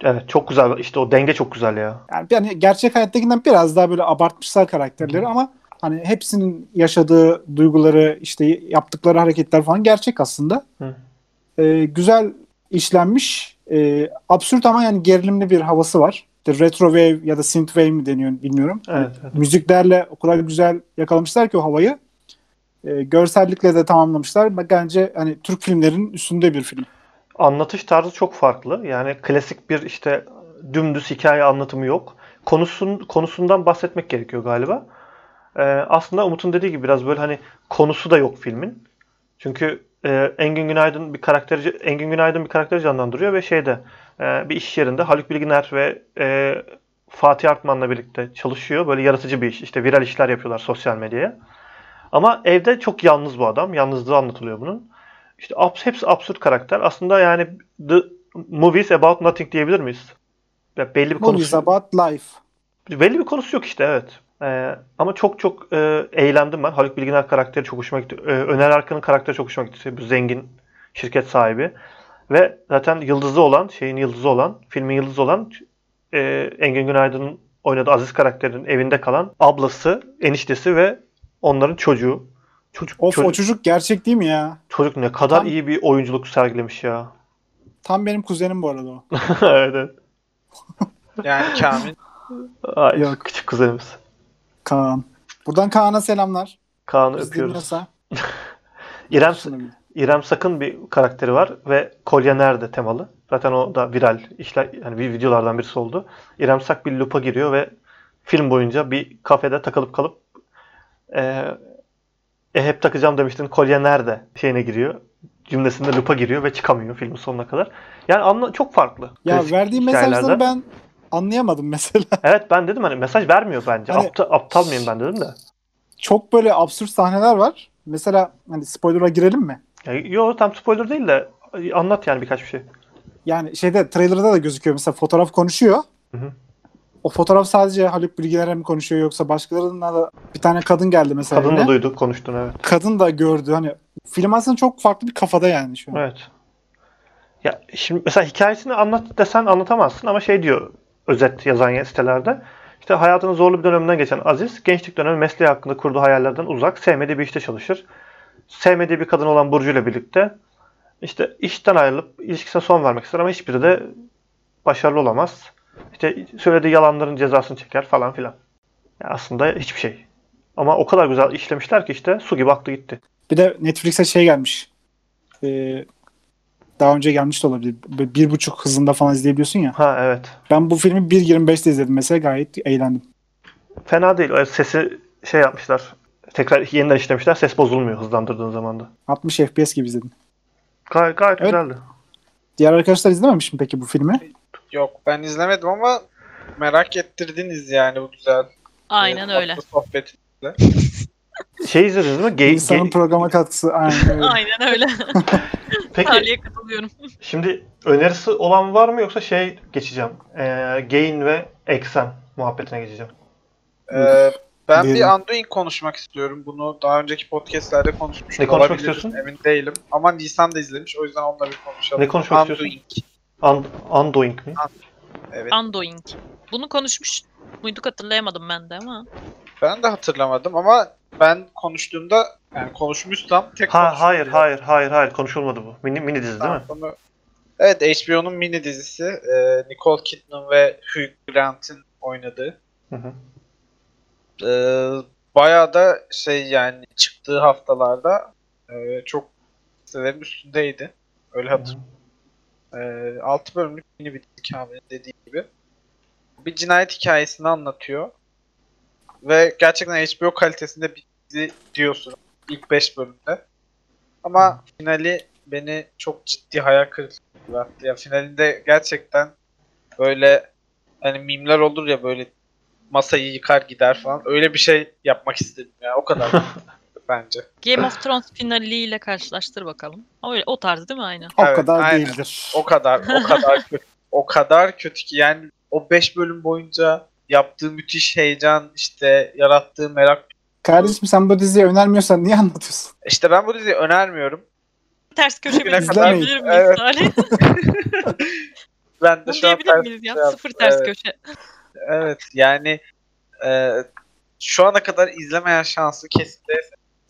A: Evet çok güzel. İşte o denge çok güzel ya.
B: Yani, yani gerçek hayattakinden biraz daha böyle abartmışlar karakterleri ama hani hepsinin yaşadığı duyguları işte yaptıkları hareketler falan gerçek aslında.
A: Hı.
B: E, güzel işlenmiş. E, absürt ama yani gerilimli bir havası var. İşte retro wave ya da synthwave mi deniyor bilmiyorum.
A: Evet, evet.
B: Müziklerle o kadar güzel yakalamışlar ki o havayı. E, görsellikle de tamamlamışlar. Bence hani Türk filmlerinin üstünde bir film.
A: Anlatış tarzı çok farklı. Yani klasik bir işte dümdüz hikaye anlatımı yok. Konusun, konusundan bahsetmek gerekiyor galiba. Ee, aslında Umut'un dediği gibi biraz böyle hani konusu da yok filmin. Çünkü e, Engin Günaydın bir karakteri Engin Günaydın bir karakteri canlandırıyor ve şeyde e, bir iş yerinde Haluk Bilginer ve e, Fatih Artman'la birlikte çalışıyor. Böyle yaratıcı bir iş. İşte viral işler yapıyorlar sosyal medyaya. Ama evde çok yalnız bu adam. Yalnızlığı anlatılıyor bunun. İşte abs hepsi absürt karakter. Aslında yani the movies about nothing diyebilir miyiz? Ya belli bir
B: Movies
A: konusu
B: about life.
A: belli bir konusu yok işte evet. Ee, ama çok çok e, eğlendim ben. Haluk Bilginer karakteri çok hoşuma gitti. Ee, Öner Arkan'ın karakteri çok hoşuma gitti. Bu zengin şirket sahibi. Ve zaten yıldızı olan, şeyin yıldızı olan, filmin yıldızı olan e, Engin Günaydın'ın oynadığı Aziz karakterinin evinde kalan ablası, eniştesi ve onların çocuğu. Çocuk,
B: Of
A: çocuk,
B: o çocuk gerçek değil mi ya?
A: çocuk ne kadar
B: Tam-
A: iyi bir oyunculuk sergilemiş ya.
B: Tam benim kuzenim bu arada o.
A: evet, evet.
C: Yani Kamil.
A: Ay,
B: Yok.
A: küçük kuzenimiz.
B: Kaan. Buradan Kaan'a selamlar.
A: Kaan'ı
B: Biz
A: öpüyoruz.
B: dinliyorsa.
A: İrem. İrem Sakın bir karakteri var ve Kolye Nerede temalı. Zaten o da viral işler yani bir videolardan birisi oldu. İrem Sak bir loop'a giriyor ve film boyunca bir kafede takılıp kalıp e, e, hep takacağım demiştin kolye nerede şeyine giriyor. Cümlesinde loop'a giriyor ve çıkamıyor filmin sonuna kadar. Yani anla çok farklı.
B: Ya verdiği mesajları ben anlayamadım mesela.
A: Evet ben dedim hani mesaj vermiyor bence.
B: Hani-
A: Aptal, aptal mıyım ben dedim de.
B: Çok böyle absürt sahneler var. Mesela hani spoiler'a girelim mi?
A: Yo tam spoiler değil de anlat yani birkaç bir şey.
B: Yani şeyde trailer'da da gözüküyor. Mesela fotoğraf konuşuyor.
A: Hı hı.
B: O fotoğraf sadece Haluk Bilginer'e mi konuşuyor yoksa başkalarına da bir tane kadın geldi mesela.
A: Kadın da
B: evine.
A: duyduk konuştun evet.
B: Kadın da gördü. Hani film aslında çok farklı bir kafada yani şu an.
A: Evet. Ya şimdi mesela hikayesini anlat desen anlatamazsın ama şey diyor özet yazan sitelerde. İşte hayatının zorlu bir döneminden geçen Aziz, gençlik dönemi mesleği hakkında kurduğu hayallerden uzak, sevmediği bir işte çalışır. Sevmediği bir kadın olan Burcu ile birlikte işte işten ayrılıp ilişkisine son vermek ister ama hiçbiri de başarılı olamaz. İşte söylediği yalanların cezasını çeker falan filan. Ya aslında hiçbir şey. Ama o kadar güzel işlemişler ki işte su gibi aktı gitti.
B: Bir de Netflix'e şey gelmiş. Ee, daha önce gelmiş de olabilir. Bir buçuk hızında falan izleyebiliyorsun ya.
A: Ha evet.
B: Ben bu filmi 1.25'te izledim mesela gayet eğlendim.
A: Fena değil. O Sesi şey yapmışlar. Tekrar yeniden işlemişler. Ses bozulmuyor hızlandırdığın zaman da.
B: 60 FPS gibi izledim.
A: Gay gayet
B: Evet.
A: güzeldi.
B: Diğer arkadaşlar izlememiş mi peki bu filmi?
C: Yok ben izlemedim ama merak ettirdiniz yani bu güzel.
D: Aynen
C: e,
D: öyle.
C: tatlı sohbet.
A: Şey izlediniz mi? Gay,
B: İnsanın
A: gay-
B: programa katkısı aynen öyle.
D: Aynen öyle.
A: Peki
D: Taliye katılıyorum.
A: şimdi önerisi olan var mı yoksa şey geçeceğim. Ee, gain ve eksen muhabbetine geçeceğim.
C: Ee, ben
B: Diyelim.
C: bir Undoing konuşmak istiyorum. Bunu daha önceki podcastlerde konuşmuştum.
A: Ne konuşmak istiyorsun?
C: Emin değilim. Ama Nisan da izlemiş. O yüzden onunla bir konuşalım.
A: Ne konuşmak istiyorsun?
C: Undoing.
A: Un- undoing mi?
C: Evet.
D: Undoing. Bunu konuşmuş muyduk hatırlayamadım ben de ama.
C: Ben de hatırlamadım ama ben konuştuğumda yani konuşmuşsam tek
A: Ha, hayır hayır hayır hayır konuşulmadı bu. Mini, mini dizi değil
C: Tamam,
A: mi?
C: bunu- Evet HBO'nun mini dizisi. Ee, Nicole Kidman ve Hugh Grant'in oynadığı.
A: Hı hı.
C: Ee, bayağı da şey yani çıktığı haftalarda e, çok sitelerin üstündeydi. Öyle hatırlıyorum. Ee, 6 bölümlük mini bir dizi Kamil'in dediği gibi. Bir cinayet hikayesini anlatıyor. Ve gerçekten HBO kalitesinde bir dizi diyorsun ilk 5 bölümde. Ama finali beni çok ciddi hayal kırıklığı yarattı. Ya finalinde gerçekten böyle hani mimler olur ya böyle masayı yıkar gider falan. Öyle bir şey yapmak istedim ya o kadar. bence.
D: Game of Thrones finaliyle karşılaştır bakalım. Öyle o tarz değil mi aynı?
B: O
C: Evet,
B: kadar
C: aynen.
B: değildir.
C: O kadar, o kadar kötü. O kadar kötü ki yani o 5 bölüm boyunca yaptığı müthiş heyecan, işte yarattığı merak.
B: Kardeşim sen bu diziyi önermiyorsan niye anlatıyorsun?
C: İşte ben bu diziyi önermiyorum.
D: Ters köşe bir
B: kadar-
D: izleyebilir miyiz
C: Evet. Ben de
D: Bunu
C: şu an
D: diyebilir
C: ters-
D: miyiz ya?
C: şey
D: Sıfır ters
C: evet.
D: köşe.
C: Evet yani e, şu ana kadar izlemeyen şansı kesinlikle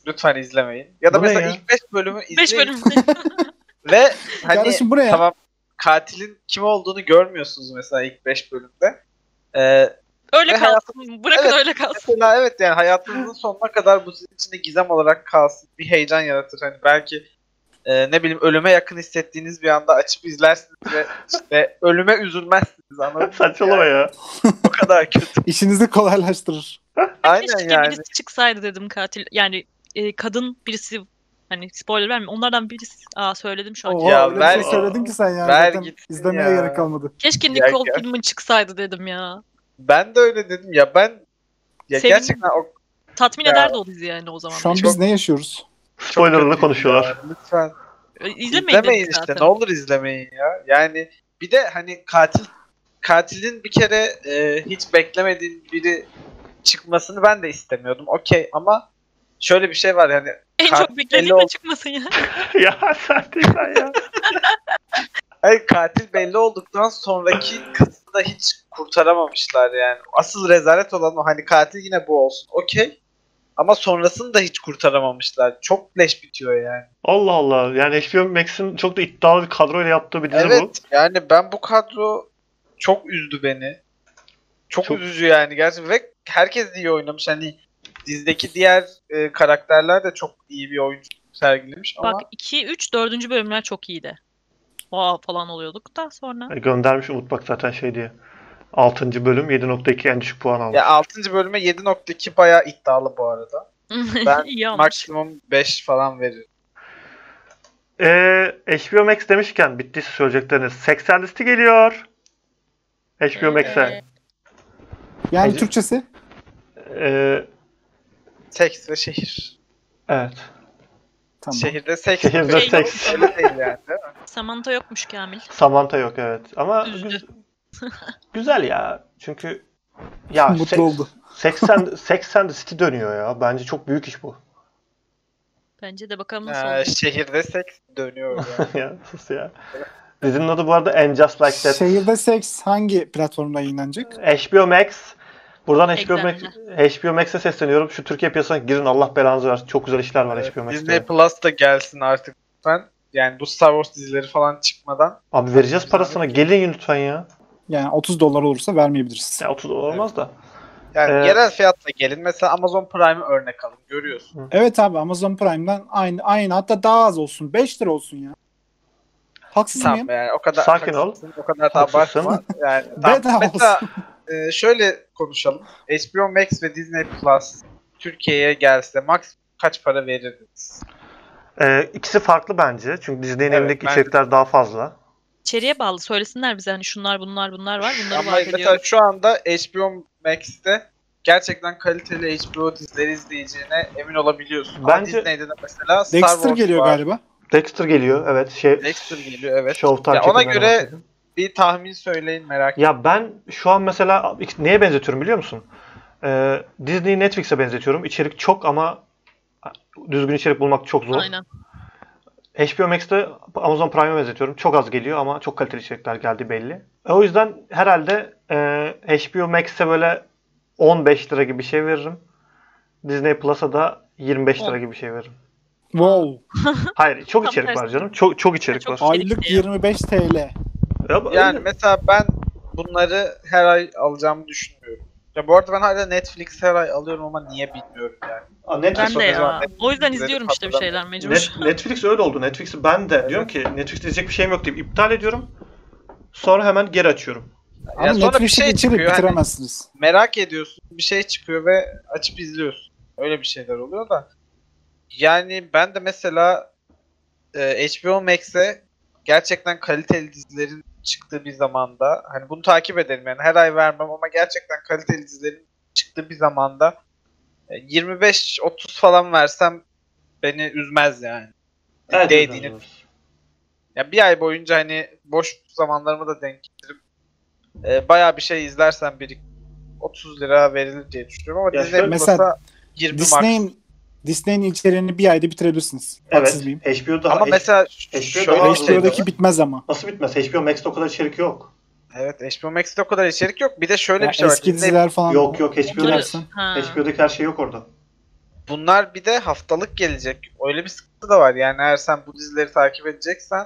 C: lütfen izlemeyin. Ya da
A: Bu
C: mesela
A: ya?
C: ilk 5 bölümü izleyin
D: 5 bölüm.
C: ve hani
B: Kardeşim bu ne ya?
C: tamam katilin kim olduğunu görmüyorsunuz mesela ilk 5 bölümde. E,
D: öyle
C: Ve
D: kalsın. Bırakın
C: Evet.
D: öyle kalsın.
C: mesela evet yani hayatınızın sonuna kadar bu sizin içinde gizem olarak kalsın. Bir heyecan yaratır. Hani belki e, ne bileyim ölüme yakın hissettiğiniz bir anda açıp izlersiniz ve işte ölüme üzülmezsiniz anladın mı?
A: Saçmalama ya.
C: O kadar kötü.
B: İşinizi kolaylaştırır.
C: Aynen
D: Keşke
C: yani.
D: birisi çıksaydı dedim katil. Yani e, kadın birisi hani spoiler verme. Onlardan birisi aa söyledim şu an.
B: Oha,
C: Ya
B: öyle
C: ver-
B: bir şey söyledin ki sen ya.
C: ver
B: Zaten
C: gitsin
B: izlemeye
C: ya.
B: gerek kalmadı.
D: Keşke Nicole
C: ya-
D: Kidman çıksaydı dedim ya.
C: Ben de öyle dedim ya ben ya
D: Sevindim.
C: gerçekten o
D: Tatmin
C: Ya.
D: ederdi o dizi yani o zaman.
B: Şu an
D: beni.
B: biz ne yaşıyoruz?
A: Spoiler'ını
C: kötü
A: konuşuyorlar.
C: ya. Lütfen
D: İzlemeyin
C: izlemeyin işte.
D: zaten.
C: Ne olur izlemeyin ya. Yani bir de hani katil katilin bir kere e, hiç beklemediğin biri çıkmasını ben de istemiyordum. Okey ama şöyle bir şey var yani
D: En çok beklediğim
C: ol-
D: çıkmasın ya.
A: ya sen ya.
C: hayır, katil belli olduktan sonraki kısmı da hiç kurtaramamışlar yani. Asıl rezalet olan o hani katil yine bu olsun. Okey. Ama sonrasını da hiç kurtaramamışlar. Çok leş bitiyor yani.
A: Allah Allah. Yani HBO Max'in çok da iddialı bir kadroyla yaptığı bir dizi bu.
C: Evet yani ben bu kadro çok üzdü beni. Çok,
A: Çok-
C: üzücü yani gerçekten ve herkes iyi oynamış. Hani dizideki diğer e, karakterler de çok iyi bir oyuncu sergilemiş ama
D: Bak 2, 3, 4. bölümler çok iyiydi. Wow falan oluyorduk da sonra.
A: E, Göndermiş Umut bak zaten şey diye. 6. bölüm 7.2 en düşük puan almış.
C: ya 6. bölüme 7.2 bayağı iddialı bu arada. Ben. Maksimum 5 falan veririm.
A: Ee, HBO Max demişken bittiyse söyleyecekleriniz. Seksel listi geliyor. HBO Max'e.
B: Yani Türkçesi?
A: Ee,
C: Seks ve şehir.
A: evet.
B: Tamam.
C: Şehirde seks.
A: Şehirde
C: ve-
A: seks.
C: Öyle değil yani değil mi?
D: Samantha yokmuş Kamil.
A: Samantha yok evet. Ama
D: Üzdü.
A: güz- güzel ya. Çünkü ya
B: Mutlu
A: seks-
B: oldu.
A: 80 80 City dönüyor ya. Bence çok büyük iş bu.
D: Bence de bakalım nasıl
C: Ee,
D: olacak.
C: şehirde seks dönüyor yani.
A: ya sus ya. Dizinin adı bu arada And Just Like That.
B: Şehirde Seks hangi platformda yayınlanacak?
A: HBO Max. Buradan HBO Max. HBO Max'e sesleniyorum. Şu Türkiye piyasasına girin Allah belanızı versin. Çok güzel işler var
C: Evet,
A: HBO Max'te.
C: Disney Plus da gelsin artık lütfen. Yani bu Star Wars dizileri falan çıkmadan.
A: Abi vereceğiz parasına. Gelin lütfen ya.
B: Yani 30 dolar olursa vermeyebiliriz.
A: Ya 30 dolar olmaz da.
C: Yani
A: Ee,
C: yerel fiyatla gelin. Mesela Amazon Prime'ı örnek alın. Görüyorsun.
B: Evet abi Amazon Prime'dan aynı aynı hatta daha az olsun. 5 lira olsun ya. Haksız mıyım?
C: Tamam yani o kadar
A: Sakin ol.
C: haksızsın, O kadar da abartma. Yani tamam.
B: Bedava
C: Mesela e, şöyle konuşalım. HBO Max ve Disney Plus Türkiye'ye gelse max kaç para verirdiniz?
A: Ee, ikisi farklı bence. Çünkü Disney'in
C: Evet,
A: elindeki içerikler daha fazla.
D: İçeriye bağlı. Söylesinler bize hani şunlar bunlar bunlar var. Bunları
C: Ama mesela
D: ediyorum.
C: şu anda HBO Max'te gerçekten kaliteli HBO dizileri izleyeceğine emin olabiliyorsun. Ama
A: Bence-
C: Disney'de de mesela Star
B: Dexter
C: Wars
B: geliyor
C: var.
B: galiba.
A: Dexter geliyor. Evet. Şey,
C: Dexter geliyor evet.
A: Showtime
C: Ya ona göre-
A: bahsedeyim.
C: Bir tahmin söyleyin merak
A: Ya ben şu an mesela neye benzetiyorum biliyor musun? Ee, Disney'i Netflix'e benzetiyorum. İçerik çok ama düzgün içerik bulmak çok zor.
D: Aynen.
A: HBO Max'te Amazon Prime'e benzetiyorum. Çok az geliyor ama çok kaliteli içerikler geldi belli. E, O yüzden herhalde e, HBO Max'e böyle 15 lira gibi bir şey veririm. Disney Plus'a da 25 lira gibi bir şey veririm.
B: Wow.
A: Hayır, çok
D: Tam
A: içerik
D: tersi.
A: var canım. Çok çok içerik
D: Çok
A: var.
D: içerik.
B: Aylık
D: ya.
B: 25 TL.
A: Ya,
C: Yani
A: öyle.
C: mesela ben bunları her ay alacağımı düşünmüyorum. Ya bu arada ben hala Netflix her ay alıyorum ama niye bilmiyorum yani.
A: Aa, Netflix
D: Ben de ya.
C: Netflix
D: O yüzden izliyorum işte bir şeyler mecbur.
A: Net- Netflix öyle oldu. Netflix'i ben de diyorum ki Netflix'te izleyecek bir şeyim yok deyip iptal ediyorum. Sonra hemen geri açıyorum.
B: Ama
C: Ya sonra bir şey
B: geçirip
C: çıkıyor. Hani
B: bitiremezsiniz.
C: merak ediyorsun. Bir şey çıkıyor ve açıp izliyorsun. Öyle bir şeyler oluyor da. Yani ben de mesela e, HBO Max'e gerçekten kaliteli dizilerin çıktığı bir zamanda hani bunu takip ederim yani her ay vermem ama gerçekten kaliteli dizilerin çıktığı bir zamanda E, 25-30 falan versem beni üzmez yani.
A: Evet,
C: Değdiğini-. Ya bir ay boyunca hani boş zamanlarımı da denk getirip e, bayağı bir şey izlersem bir 30 lira verilir diye düşünüyorum ama
A: Ya
C: Disney
B: Mesela
C: 20 max.
B: Disney'in Disney'in içeriğini bir ayda bitirebilirsiniz. Haksız mıyım?
A: Evet. HBO'da
C: Ama
A: H-
C: mesela
A: HBO
C: şöyle
A: daha
C: bir şey.
B: HBO'daki bitmez ama.
A: nasıl bitmez? HBO Max'te o kadar içerik yok.
C: Evet HBO Max'te o kadar içerik yok. Bir de şöyle
B: Ya
C: bir şey var.
B: eski diziler falan.
A: Yok yok
B: Bilirsin.
D: Ha.
A: HBO'daki her şey yok orada.
C: Bunlar bir de haftalık gelecek. Öyle bir sıkıntı da var. Yani eğer sen bu dizileri takip edeceksen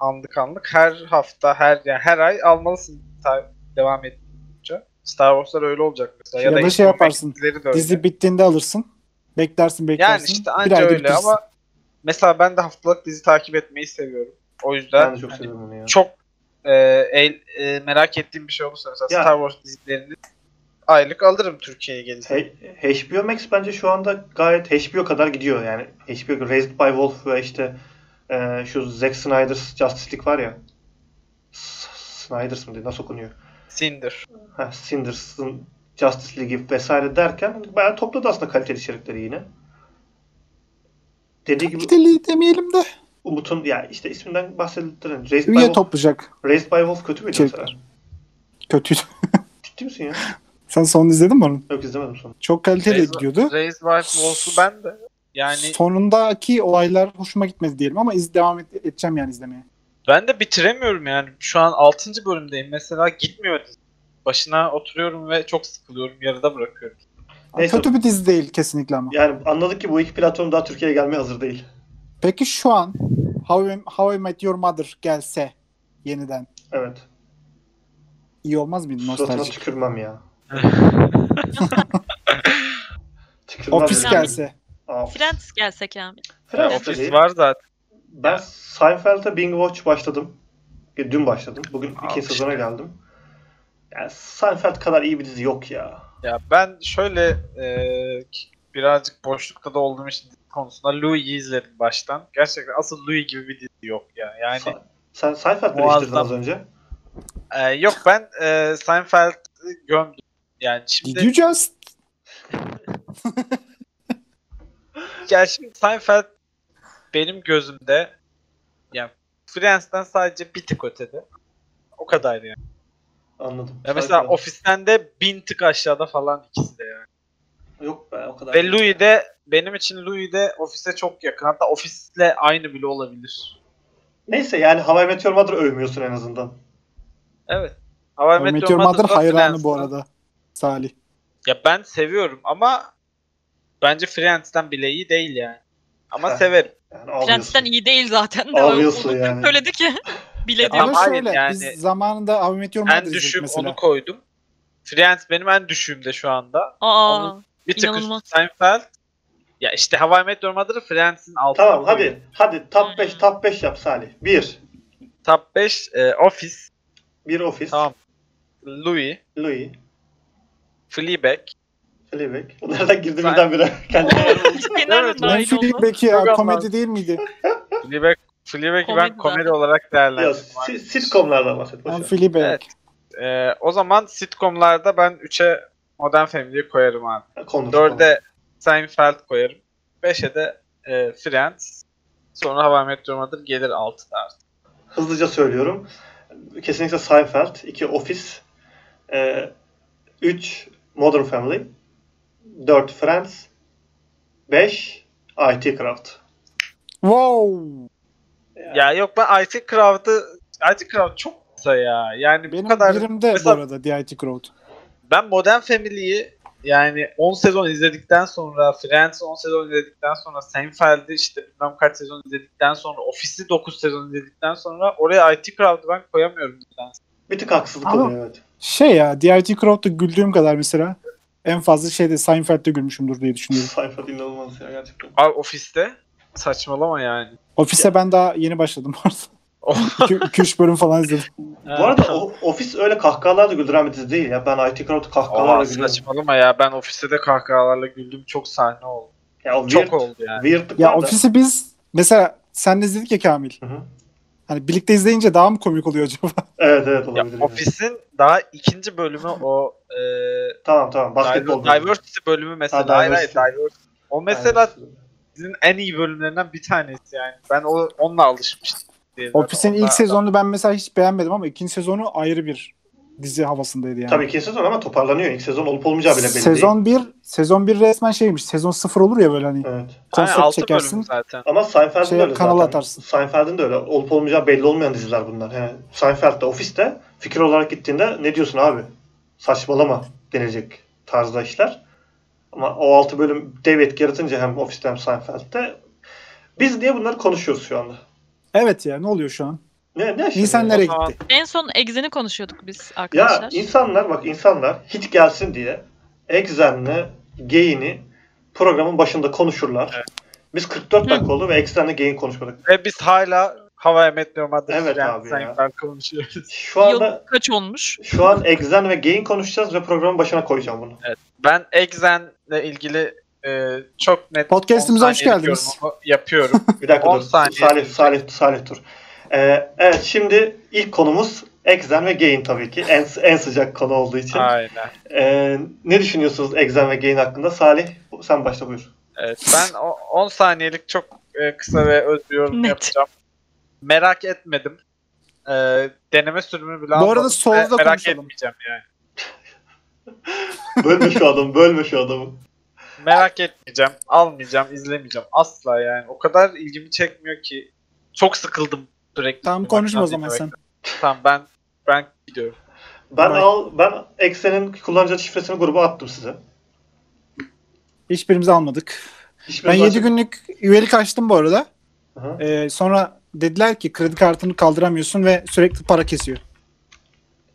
C: anlık anlık her hafta her yani her ay almalısın ta- devam edince. Star Wars'lar öyle olacak mesela.
B: Ya da şey
C: HBO
B: yaparsın. Dizi bittiğinde alırsın. Beklersin beklersin.
C: yani işte anca öyle
B: bitirsin.
C: ama mesela ben de haftalık dizi takip etmeyi seviyorum. O yüzden
A: Ben çok
C: hani
A: seviyorum onu ya.
C: çok e, el- e, merak ettiğim bir şey olursa mesela
A: Ya-
C: Star Wars dizilerini aylık alırım Türkiye'ye gelirse.
A: H- HBO Max bence şu anda gayet HBO kadar gidiyor yani. HBO Raised by Wolf ve işte e, şu Zack Snyder's Justice League var ya. Snyder's mı diye nasıl okunuyor?
C: Sindir.
A: Ha, Sinders'ın Justice League'i vesaire derken bayağı topladı aslında kaliteli içerikleri yine. Dediği gibi
B: Gideli demeyelim de.
A: Umut'un ya işte isminden bahsedildiren Raised by,
B: Üye
A: Wolf,
B: toplayacak.
A: Raised by Wolf kötü müydü mesela?
B: Kötüydü.
A: Ciddi misin ya?
B: Sen sonunu izledin mi onun?
A: Yok izlemedim sonra.
B: Çok kaliteli
C: Raise-
B: gidiyordu.
C: Raised by Wolves'u ben de. Yani
B: Sonundaki olaylar hoşuma gitmedi diyelim ama iz devam et- edeceğim yani izlemeye.
C: ben de bitiremiyorum yani. Şu an 6. bölümdeyim. Mesela gitmiyor dizi. Başına oturuyorum ve çok sıkılıyorum. Yarıda bırakıyorum.
A: Neyse.
B: Kötü bir dizi değil kesinlikle ama.
A: Yani anladık ki bu iki platform daha Türkiye'ye gelmeye hazır değil.
B: Peki şu an How I, How I Met Your Mother gelse yeniden
A: Evet.
B: iyi olmaz mıydı
A: Suratına
B: nostaljik?
A: tükürmem ya. tükürmem.
B: Ofis
A: dedim.
B: gelse.
A: Aa,
D: Friends gelse Kamil.
A: Friends
C: Ofis
A: değil.
C: var zaten.
A: Ben Seinfeld'e Binge Watch başladım. Dün başladım. Bugün
C: Abi
A: ikinci sezona
C: işte.
A: geldim. Yani Seinfeld kadar iyi bir dizi yok ya.
C: Ya ben şöyle e, birazcık boşlukta da olduğum için dizi konusunda Louis'i izledim baştan. Gerçekten asıl Louis gibi bir dizi yok ya. Yani
A: Sa- Sen Seinfeld'leri
C: Muazzam.
A: eleştirdin az önce.
C: e, yok ben e, Seinfeld'i gömdüm. Yani şimdi
B: Did you just?
C: Ya şimdi Seinfeld benim gözümde yani Friends'ten sadece bir tık ötede. O kadar yani.
A: Anladım.
C: Ya mesela
A: Seinfeld.
C: ofisten de bin tık aşağıda falan ikisi de yani.
A: Yok be o kadar.
C: Ve. Louis de benim için Louis de ofise çok yakın. Hatta ofisle aynı bile olabilir.
A: Neyse yani How I Met Your Mother övmüyorsun en azından.
C: Evet. How I
B: How I
C: Met
B: Met
C: Your
B: Your Mother hayranı bu arada. Salih.
C: Ya ben seviyorum ama bence Friends'ten bile iyi değil yani. Ama
A: Heh.
C: severim.
A: Yani.
D: Friends'ten iyi değil zaten. de.
A: Ağlıyorsun
D: Onu
A: yani.
D: Söyledi ki. Bile
C: Ya
D: diyor.
B: Ama şöyle
C: yani.
B: biz zamanında How I Met Your Mother
C: En düşük
B: mesela.
C: onu koydum. Friends benim en düşüğümde şu anda.
D: Aa.
C: Onun- Bir tık
D: İnanılmaz.
C: üstü Seinfeld. Ya işte How I Met Your Mother'ı Friends'in altına
A: Tamam hadi. Hadi top 5 top 5 yap Salih. 1.
C: Top 5 e, Office,
A: 1 Office.
C: Tamam. Louis,
A: Louis.
C: Fleabag.
A: Fleabag. Nereden girdi
C: Ben-
A: birdenbire? Kendi
D: Nereden
C: Evet,
B: Ben
C: Çok
B: ya komedi değil miydi?
C: Fleabag, Fleabag'i ben
D: Komedi
C: komedi
D: zaten.
C: olarak
A: ya,
C: değerlendiriyorum.
A: si- sitcomlardan bahset.
B: Ben
A: ver.
B: Fleabag.
C: Evet. E, o zaman sitcomlarda ben 3'e Modern Family'yi koyarım abi.
A: Konuş.
C: 4'e Seinfeld koyarım. 5'e de e, Friends. Sonra How I Met Your Mother gelir 6'da artık.
A: Hızlıca söylüyorum. Kesinlikle Seinfeld. 2 Office. 3 Modern Family. 4 Friends. 5 IT Craft.
B: Wow.
C: Ya yok ben IT Crowd'ı IT Crowd çok kısa ya. Yani
B: Benim
C: bu kadar
B: birimde
C: Mesela-
B: bu arada The IT Crowd.
C: ben Modern Family'yi yani 10 sezon izledikten sonra Friends'i 10 sezon izledikten sonra Seinfeld'i işte bilmem kaç sezon izledikten sonra Office'i 9 sezon izledikten sonra oraya IT Crowd'u ben koyamıyorum nedense.
A: Bir tık haksızlık
B: Ama-
A: oluyor evet.
B: Şey ya The IT Crowd'da güldüğüm kadar mesela en fazla şeyde Seinfeld'de gülmüşümdür diye düşünüyorum.
A: Seinfeld inanılmaz ya gerçekten.
C: Abi Office'te saçmalama yani.
B: Ofise ben daha yeni başladım orada.
C: Oh.
B: 2-3 bölüm falan izledim.
A: Bu arada o, Office öyle kahkahalarla güldüren bir dizi değil ya. Ben IT Crowd'u
C: Oha,
A: kahkahalarla gülüyorum.
C: saçmalama ya ben ofiste de kahkahalarla güldüm çok sahne oldu.
A: Ya o weird,
C: Çok oldu yani.
B: Ya
A: da.
B: ofisi biz mesela senle izledik ya Kamil.
A: Hı hı.
B: Hani birlikte izleyince daha mı komik oluyor acaba?
A: Evet evet
C: Ya
A: olabilir. yani.
C: Office'in daha ikinci bölümü o e,
A: Tamam tamam basketbol.
C: Diver- Diversity bölümü mesela.
A: Ha,
C: hayır hayır
A: diversity.
C: diversity. O mesela dizinin en iyi bölümlerinden bir tanesi yani. Ben o onunla alışmıştım. diyelim.
B: Ofis'in
C: Onunla-
B: ilk sezonunu ben mesela hiç beğenmedim ama ikinci sezonu ayrı bir dizi havasındaydı yani.
A: Tabii ikinci sezon ama toparlanıyor. İlk sezon olup olmayacağı bile belli değil.
B: Sezon 1 sezon 1 resmen şeymiş. Sezon 0 olur ya böyle hani.
A: Evet.
C: Aynen,
B: konsept
C: altı
B: çekersin.
C: bölüm zaten.
A: Ama Seinfeld'in
B: Şey,
A: de öyle
B: kanala
A: zaten.
B: atarsın.
A: Seinfeld'in de öyle. Olup olmayacağı belli olmayan diziler bunlar. Yani Seinfeld'de, ofiste fikir olarak gittiğinde ne diyorsun abi? Saçmalama denilecek tarzda işler. Ama o altı bölüm dev etki yaratınca hem ofiste hem Seinfeld'de biz niye bunları konuşuyoruz şu anda?
B: Evet ya ne oluyor şu an?
A: Ne, ne?
B: Nisan nereye gitti?
D: En son Exen'i konuşuyorduk biz
A: Ya
D: arkadaşlar.
A: insanlar bak insanlar hiç gelsin diye Exen'le Gay'ini programın başında konuşurlar.
C: Evet.
A: Biz 44
D: Hı.
A: dakika oldu ve Exen'le Gay'in konuşmadık.
C: Ve biz hala Havaya Met Yorum'da
A: Evet
C: yani
A: abi ya.
C: Konuşuyoruz.
A: Şu
D: Yıl
A: anda
D: kaç olmuş?
A: şu an Exen ve Gay'in konuşacağız ve programın başına koyacağım bunu.
C: Ben Exen'le ilgili e, çok net
B: Podcast'imize
C: 10
B: hoş geldiniz.
C: yapıyorum.
A: Bir dakika
C: 10
A: dur.
C: saniye.
A: Salih, Salih, Salih dur. Ee, evet şimdi ilk konumuz Exen ve Gay'in tabii ki. En, en sıcak konu olduğu için.
C: Aynen.
A: Ee, ne düşünüyorsunuz Exen ve Gay'in hakkında? Salih sen başla buyur.
C: Evet, ben o 10 saniyelik çok e, kısa ve öz bir yorum
D: Net.
C: yapacağım. Merak etmedim. E, deneme sürümü bile
B: Bu arada Souls'da
C: merak
B: konuşalım.
C: etmeyeceğim yani.
A: Bölme şu adamı, bölme şu adamı.
C: Merak etmeyeceğim, almayacağım, izlemeyeceğim. Asla yani. O kadar ilgimi çekmiyor ki. Çok sıkıldım sürekli.
B: Tamam konuşma o zaman sen.
C: Tamam ben ben gidiyorum.
A: Ben
B: Vay.
A: al ben Exen'in kullanıcı şifresini gruba attım size.
B: Hiçbirimizi almadık.
A: Hiçbir
B: Ben 7
A: açık-
B: günlük üyelik açtım bu arada.
A: Hı hı.
B: Ee, sonra dediler ki kredi kartını kaldıramıyorsun ve sürekli para kesiyor.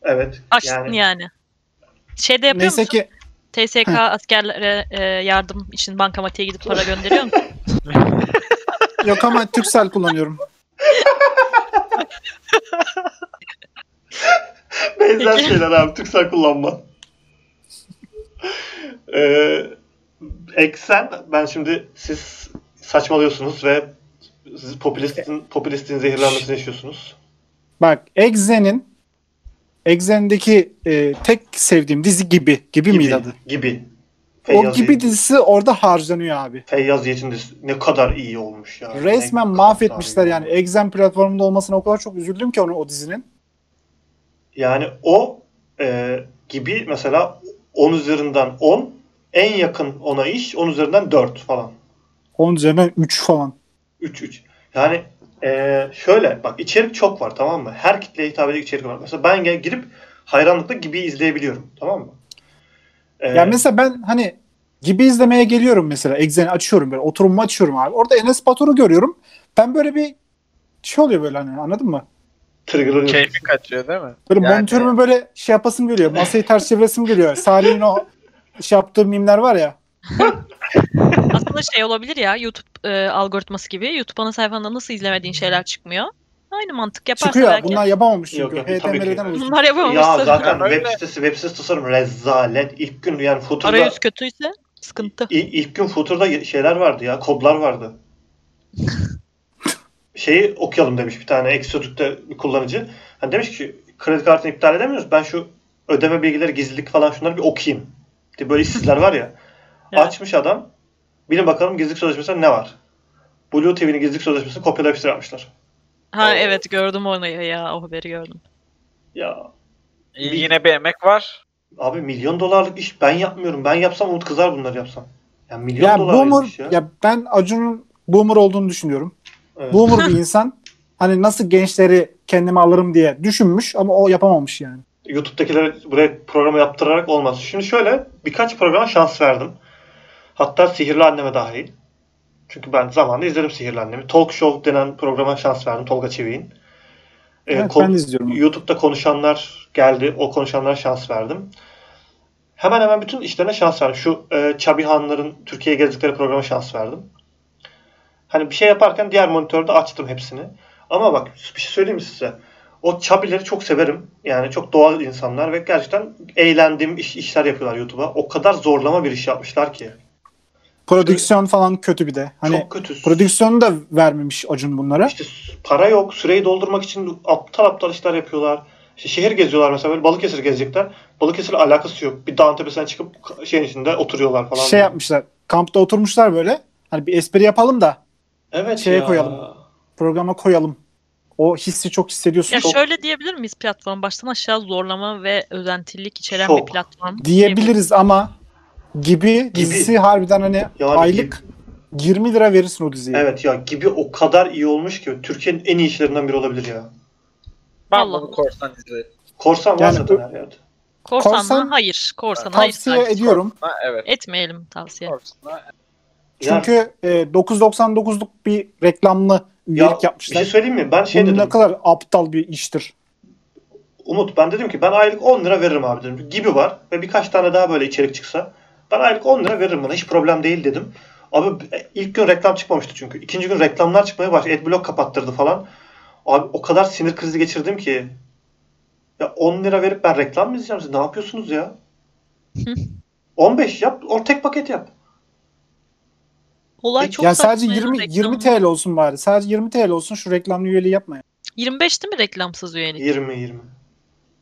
A: Evet.
D: Açtın
A: yani,
D: yani. Şeyde yapıyor
B: Neyse
D: musun?
B: ki
D: TSK askerlere e, yardım için bankamatiğe gidip para gönderiyor musun?
B: yok ama Turkcell kullanıyorum.
A: benzer
D: Peki.
A: şeyler abi. Türksel kullanma. ee, Eksen ben şimdi siz saçmalıyorsunuz ve siz popülistin popülistin zehirlenmesini yaşıyorsunuz.
B: Bak Exen'in Exen'deki e, tek sevdiğim dizi gibi. Gibi, miydi adı?
A: Gibi.
B: O
A: Feyyaz
B: gibi
A: Yiğit-
B: dizisi orada harcanıyor abi.
A: Feyyaz Yiğit'in dizisi ne kadar iyi olmuş ya.
B: Resmen
A: Ne
B: mahvetmişler
A: iyi
B: yani. Exen platformunda olmasına o kadar çok üzüldüm ki onu o dizinin.
A: Yani o e, gibi mesela 10 üzerinden 10 en yakın ona iş 10 üzerinden 4 falan.
B: 10 üzerinden 3 falan.
A: 3 3. Yani e, şöyle bak içerik çok var tamam mı? Her kitleye hitap edecek içerik var. Mesela ben gel- girip hayranlıkla gibi izleyebiliyorum tamam mı? E,
B: Yani mesela ben hani gibi izlemeye geliyorum mesela. Exen'i açıyorum böyle. Oturumumu açıyorum abi. Orada Enes Batur'u görüyorum. Ben böyle bir şey oluyor böyle hani anladın mı?
A: triggerlanıyorsun.
C: Keyfi kaçıyor değil mi?
B: Böyle
C: Yani-
B: monitörümü böyle şey yapasım geliyor. Masayı ters çeviresim geliyor. Salih'in o şey yaptığı mimler var ya.
D: Aslında şey olabilir ya YouTube e, algoritması gibi. YouTube ana sayfanda nasıl izlemediğin şeyler çıkmıyor. Aynı mantık yaparsa
B: Çıkıyor.
D: belki.
B: Bunlar yapamamış çünkü.
A: yok, tabii ki.
D: Bunlar yapamamış.
A: Ya
D: tabii.
A: zaten
C: Yani öyle.
A: web sitesi web sitesi tasarım rezalet. İlk gün yani Footer'da
D: Arayüz kötüyse sıkıntı.
A: İ- ilk gün Footer'da şeyler vardı ya, kodlar vardı. Şeyi okuyalım demiş bir tane Exotürk'te bir kullanıcı. Hani demiş ki kredi kartını iptal edemiyoruz. Ben şu ödeme bilgileri gizlilik falan şunları bir okuyayım. Diye böyle işsizler var ya.
D: Evet.
A: Açmış adam. Bilin bakalım gizlilik sözleşmesinde ne var? Blue TV'nin gizlilik sözleşmesini kopyala yapıştır yapmışlar.
D: Ha
A: Oo.
D: evet gördüm onu ya o haberi gördüm.
A: Ya
C: Yine bir emek var.
A: abi milyon dolarlık iş ben yapmıyorum. Ben yapsam Umut kızar bunları yapsam. Ya milyon
B: Ya
A: dolar
B: boomer
A: iş ya.
B: ya. ben Acun'un boomer olduğunu düşünüyorum.
A: Evet.
B: Boomer bir insan. Hani nasıl gençleri kendime alırım diye düşünmüş ama o yapamamış yani.
A: YouTube'dakilere buraya programı yaptırarak olmaz. Şimdi şöyle birkaç programa şans verdim. Hatta Sihirli Anneme dahil. Çünkü ben zamanında izledim Sihirli Annemi. Talk Show denen programa şans verdim Tolga Çevik'in. Ee,
B: Evet, ben izliyorum.
A: YouTube'da konuşanlar geldi. O konuşanlara şans verdim. Hemen hemen bütün işlerine şans verdim. Şu e, Çabi Hanların Türkiye'ye gezdikleri programa şans verdim. Hani bir şey yaparken diğer monitörde açtım hepsini. Ama bak bir şey söyleyeyim mi size? O Çabileri çok severim. Yani çok doğal insanlar ve gerçekten eğlendiğim iş, işler yapıyorlar YouTube'a. O kadar zorlama bir iş yapmışlar ki.
B: Prodüksiyon falan kötü bir de. Hani
A: çok kötü.
B: prodüksiyonu da vermemiş Acun bunlara.
A: İşte para yok. Süreyi doldurmak için aptal aptal işler yapıyorlar. İşte şehir geziyorlar mesela böyle Balıkesir gezecekler. Balıkesir'le alakası yok. Bir dağın tepesine çıkıp şeyin içinde oturuyorlar falan.
B: Şey yapmışlar. Kampta oturmuşlar böyle. Hani bir espri yapalım da
A: Evet
B: şeye
A: ya.
B: koyalım. programa koyalım. O hissi çok hissediyorsun.
D: Ya
B: Çok
D: şöyle diyebilir miyiz platform? Baştan aşağı zorlama ve özentilik içeren
A: Çok.
D: bir platform.
B: diyebiliriz ama gibi dizisi harbiden hani
A: Yani
B: aylık 20 lira verirsin o diziye.
A: Evet ya gibi o kadar iyi olmuş ki Türkiye'nin en iyi işlerinden biri olabilir ya.
C: Ben
D: Allah.
C: bunu korsan izledim.
A: Korsan var
B: Yani
A: zaten her yerde.
D: Korsan,
B: Korsan-
D: mı? Hayır. Korsan hayır.
B: Tavsiye ediyorum.
C: Ha, evet.
D: Etmeyelim tavsiye.
C: Korsan'a
B: Çünkü e, 9.99'luk bir reklamlı üyelik
A: ya, bir
B: yapmışlar.
A: şey söyleyeyim mi? Ben şey
B: Bunun
A: dedim.
B: ne kadar aptal bir iştir.
A: Umut ben dedim ki ben aylık 10 lira veririm abi dedim. Gibi var ve birkaç tane daha böyle içerik çıksa ben aylık 10 lira veririm buna hiç problem değil dedim. Abi e, ilk gün reklam çıkmamıştı çünkü. İkinci gün reklamlar çıkmaya başladı. Adblock kapattırdı falan. Abi o kadar sinir krizi geçirdim ki. Ya 10 lira verip ben reklam mı izleyeceğim? Siz ne yapıyorsunuz ya? 15 yap. Or tek paket yap.
D: Olay çok saçma
B: sadece
D: ya,
B: 20
D: reklam.
B: 20 TL olsun bari. Sadece 20 TL olsun şu reklamlı üyeliği yapma. ya.
D: 25 değil mi reklamsız üyelik?
A: 20 20.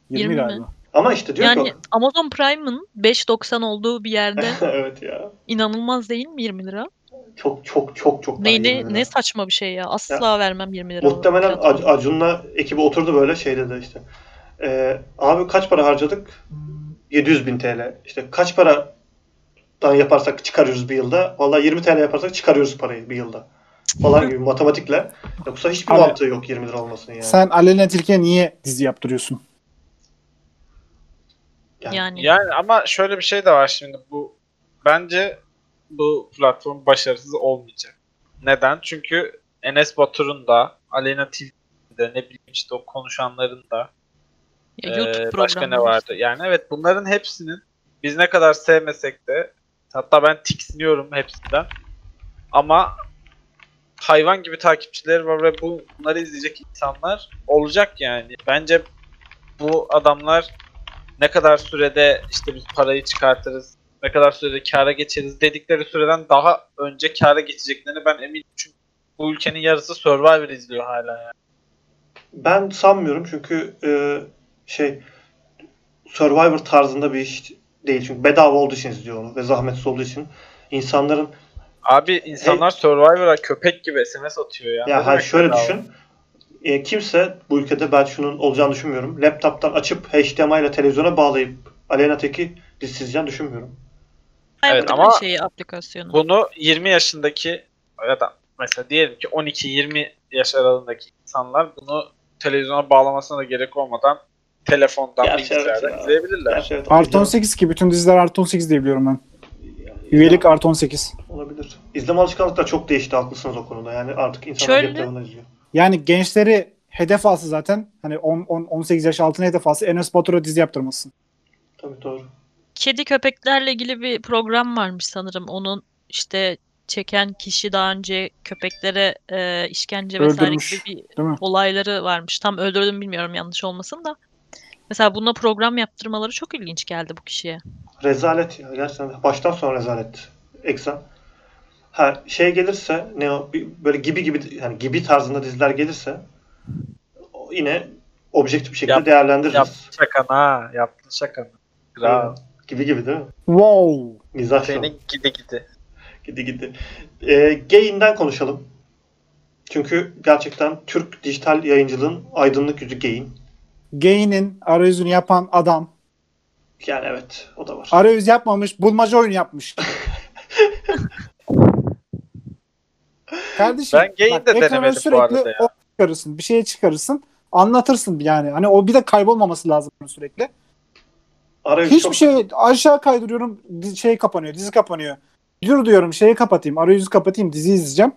B: 20,
D: 20 mi?
A: Ama işte diyor
D: Yani
A: ki
D: Amazon Prime'ın 5.90 olduğu bir yerde
A: o- evet ya.
D: inanılmaz değil mi 20 lira?
A: Çok çok çok çok
D: Ne,
A: 20
D: ne, ne saçma bir şey ya. Asla vermem 20 lira.
A: Muhtemelen. Ac- Acun'la ekibi oturdu böyle şey dedi işte. Ee, abi kaç para harcadık? 700 bin TL. İşte kaç paradan yaparsak çıkarıyoruz bir yılda? Vallahi 20 TL yaparsak çıkarıyoruz parayı bir yılda. Falan gibi matematikle. Yoksa hiçbir
B: Abi,
A: mantığı yok 20 lira olmasının yani.
B: Sen Aleyna Tilki'ye niye dizi yaptırıyorsun?
D: Yani.
C: Yani ama şöyle bir şey de var şimdi bu bence bu platform başarısız olmayacak. Neden? Çünkü Enes Batur'un da Aleyna Tilki'nin de ne bileyim işte o konuşanların da
D: Ya YouTube
C: başka ne vardı? Yani evet bunların hepsinin biz ne kadar sevmesek de hatta ben tiksiniyorum hepsinden. Ama hayvan gibi takipçileri var ve bu- bunları izleyecek insanlar olacak yani. Bence bu adamlar ne kadar sürede işte biz parayı çıkartırız, ne kadar sürede kâra geçeriz dedikleri süreden daha önce kâra geçeceklerini ben eminim. Çünkü bu ülkenin yarısı Survivor izliyor hala yani.
A: Ben sanmıyorum çünkü e, şey Survivor tarzında bir iş değil. Çünkü bedava olduğu için izliyor onu ve zahmetsiz olduğu için. insanların
C: Abi insanlar Survivor'a köpek gibi SMS atıyor ya.
A: Ya hayır şöyle
C: bedava?
A: düşün. E, kimse bu ülkede ben şunun olacağını düşünmüyorum. Laptop'tan açıp HDMI ile televizyona bağlayıp Aleyna Tek'i dizisi izleyeceğini düşünmüyorum.
C: Evet, ama-
D: şeyi aplikasyonu.
C: Bunu 20 yaşındaki ya da mesela diyelim ki 12-20 yaş aralığındaki insanlar bunu televizyona bağlamasına da gerek olmadan telefondan,
A: Gerçi evet
C: bilgisayardan
A: ya.
C: izleyebilirler.
A: Gerçi evet,
B: Artı
A: olabilir.
B: 18 ki bütün diziler artı 18 diye biliyorum ben. Üyelik artı 18.
A: olabilir. İzleme alışkanlıkları çok değişti haklısınız o konuda. Yani artık insanlar
D: Şöyle-
A: izliyor.
B: Yani gençleri hedef alsa zaten hani 10, 10 18 yaş altına hedef alsa Enes Batur'a dizi yaptırmasın.
A: Tabii doğru.
D: Kedi köpeklerle ilgili bir program varmış sanırım. Onun işte çeken kişi daha önce köpeklere e, işkence vesaire
B: Öldürmüş,
D: gibi bir olayları varmış. Tam öldürdüm bilmiyorum yanlış olmasın da. Mesela buna program yaptırmaları çok ilginç geldi bu kişiye.
A: Rezalet ya. Gerçekten baştan sona rezalet. Eksen. Ha şey gelirse ne o böyle gibi gibi yani gibi tarzında diziler gelirse o yine objektif bir şekilde
C: Yap-
A: değerlendiririz.
C: Yaptın şakanı ha. Yaptın şakanı. Bravo.
A: Gibi gibi değil mi?
B: Wow.
A: Mizah.
C: Seni gidi gidi.
A: Gidi gidi. Ee, Gain'den konuşalım. Çünkü gerçekten Türk dijital yayıncılığın aydınlık yüzü Gain.
B: Gain'in arayüzünü yapan adam
A: Yani evet o da var.
B: arayüz yapmamış bulmaca oyunu yapmış. Kardeşim
C: Ben Gain'i
B: bak,
C: de
B: ekrana
C: denemedim bu
B: sürekli
C: arada ya.
B: ok çıkarırsın. Bir şeye çıkarırsın. Anlatırsın yani. Hani o bir de kaybolmaması lazım sürekli.
A: Arayüz
B: Hiçbir
A: çok-
B: şey aşağı kaydırıyorum şey kapanıyor dizi kapanıyor. Dur diyorum şeyi kapatayım arayüzü kapatayım dizi izleyeceğim.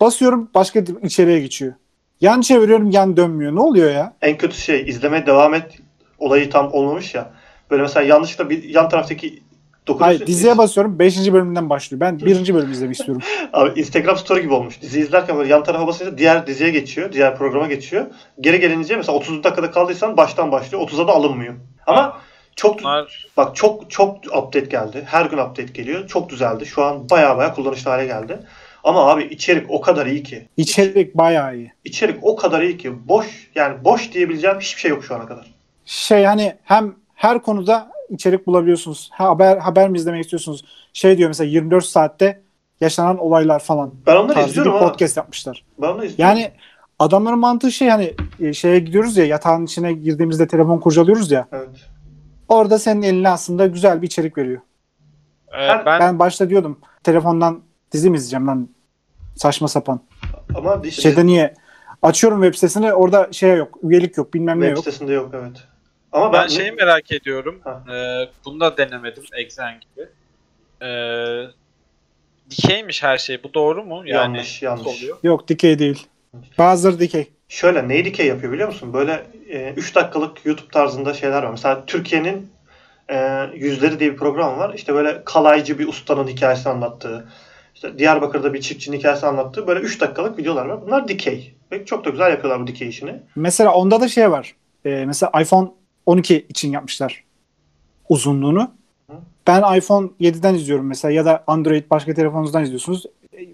B: Basıyorum başka içeriye geçiyor. Yan çeviriyorum yan dönmüyor. Ne oluyor ya?
A: En kötü şey izlemeye devam et olayı tam olmamış ya. Böyle mesela yanlışlıkla bir yan taraftaki dokunuyorsun.
B: Hayır diziye basıyorum 5. bölümden başlıyor. Ben 1. bölüm izlemek istiyorum.
A: Abi Instagram story gibi olmuş. Dizi izlerken böyle yan tarafa basınca diğer diziye geçiyor. Diğer programa geçiyor. Geri gelince mesela 30 dakikada kaldıysan baştan başlıyor. 30'a da alınmıyor. Ama çok
C: Bunlar
A: bak çok çok update geldi. Her gün update geliyor. Çok düzeldi. Şu an baya baya kullanışlı hale geldi. Ama abi içerik o kadar iyi ki.
B: İçerik bayağı iyi.
A: İçerik o kadar iyi ki. Boş yani boş diyebileceğim hiçbir şey yok şu ana kadar.
B: Şey hani hem her konuda içerik bulabiliyorsunuz. Ha, haber haber mi izlemek istiyorsunuz? Şey diyor mesela 24 saatte yaşanan olaylar falan.
A: Ben onları
B: tarzı bir
A: izliyorum ama.
B: podcast yapmışlar.
A: Ben onları izliyorum.
B: Yani adamların mantığı şey hani e, şeye gidiyoruz ya yatağın içine girdiğimizde telefon kurcalıyoruz ya.
A: Evet.
B: Orada senin eline aslında güzel bir içerik veriyor.
C: Ee, ben,
B: Ben başta diyordum telefondan dizi mi izleyeceğim lan saçma sapan.
A: Ama işte
B: Şeyde niye? Açıyorum web sitesini orada şey yok. Üyelik yok. Bilmem ne
A: web
B: yok.
A: sitesinde yok evet. Ama
C: ben
A: ben,
C: şeyi merak ediyorum.
A: Ha.
C: Ee, bunu da denemedim Exen gibi. Ee, dikeymiş her şey. Bu doğru mu? Yani
A: Yanlış, yanlış.
C: oluyor?
B: Yok dikey değil. Bazıları dikey.
A: Şöyle neyi dikey yapıyor biliyor musun? Böyle 3 dakikalık YouTube tarzında şeyler var. Mesela Türkiye'nin e, Yüzleri diye bir program var. İşte böyle kalaycı bir ustanın hikayesini anlattığı, işte Diyarbakır'da bir çiftçinin hikayesini anlattığı böyle 3 dakikalık videolar var. Bunlar dikey. Ve çok da güzel yapıyorlar bu dikey işini.
B: Mesela onda da şey var. Ee, mesela iPhone 12 için yapmışlar uzunluğunu. Ben iPhone 7'den izliyorum mesela ya da Android başka telefonunuzdan izliyorsunuz.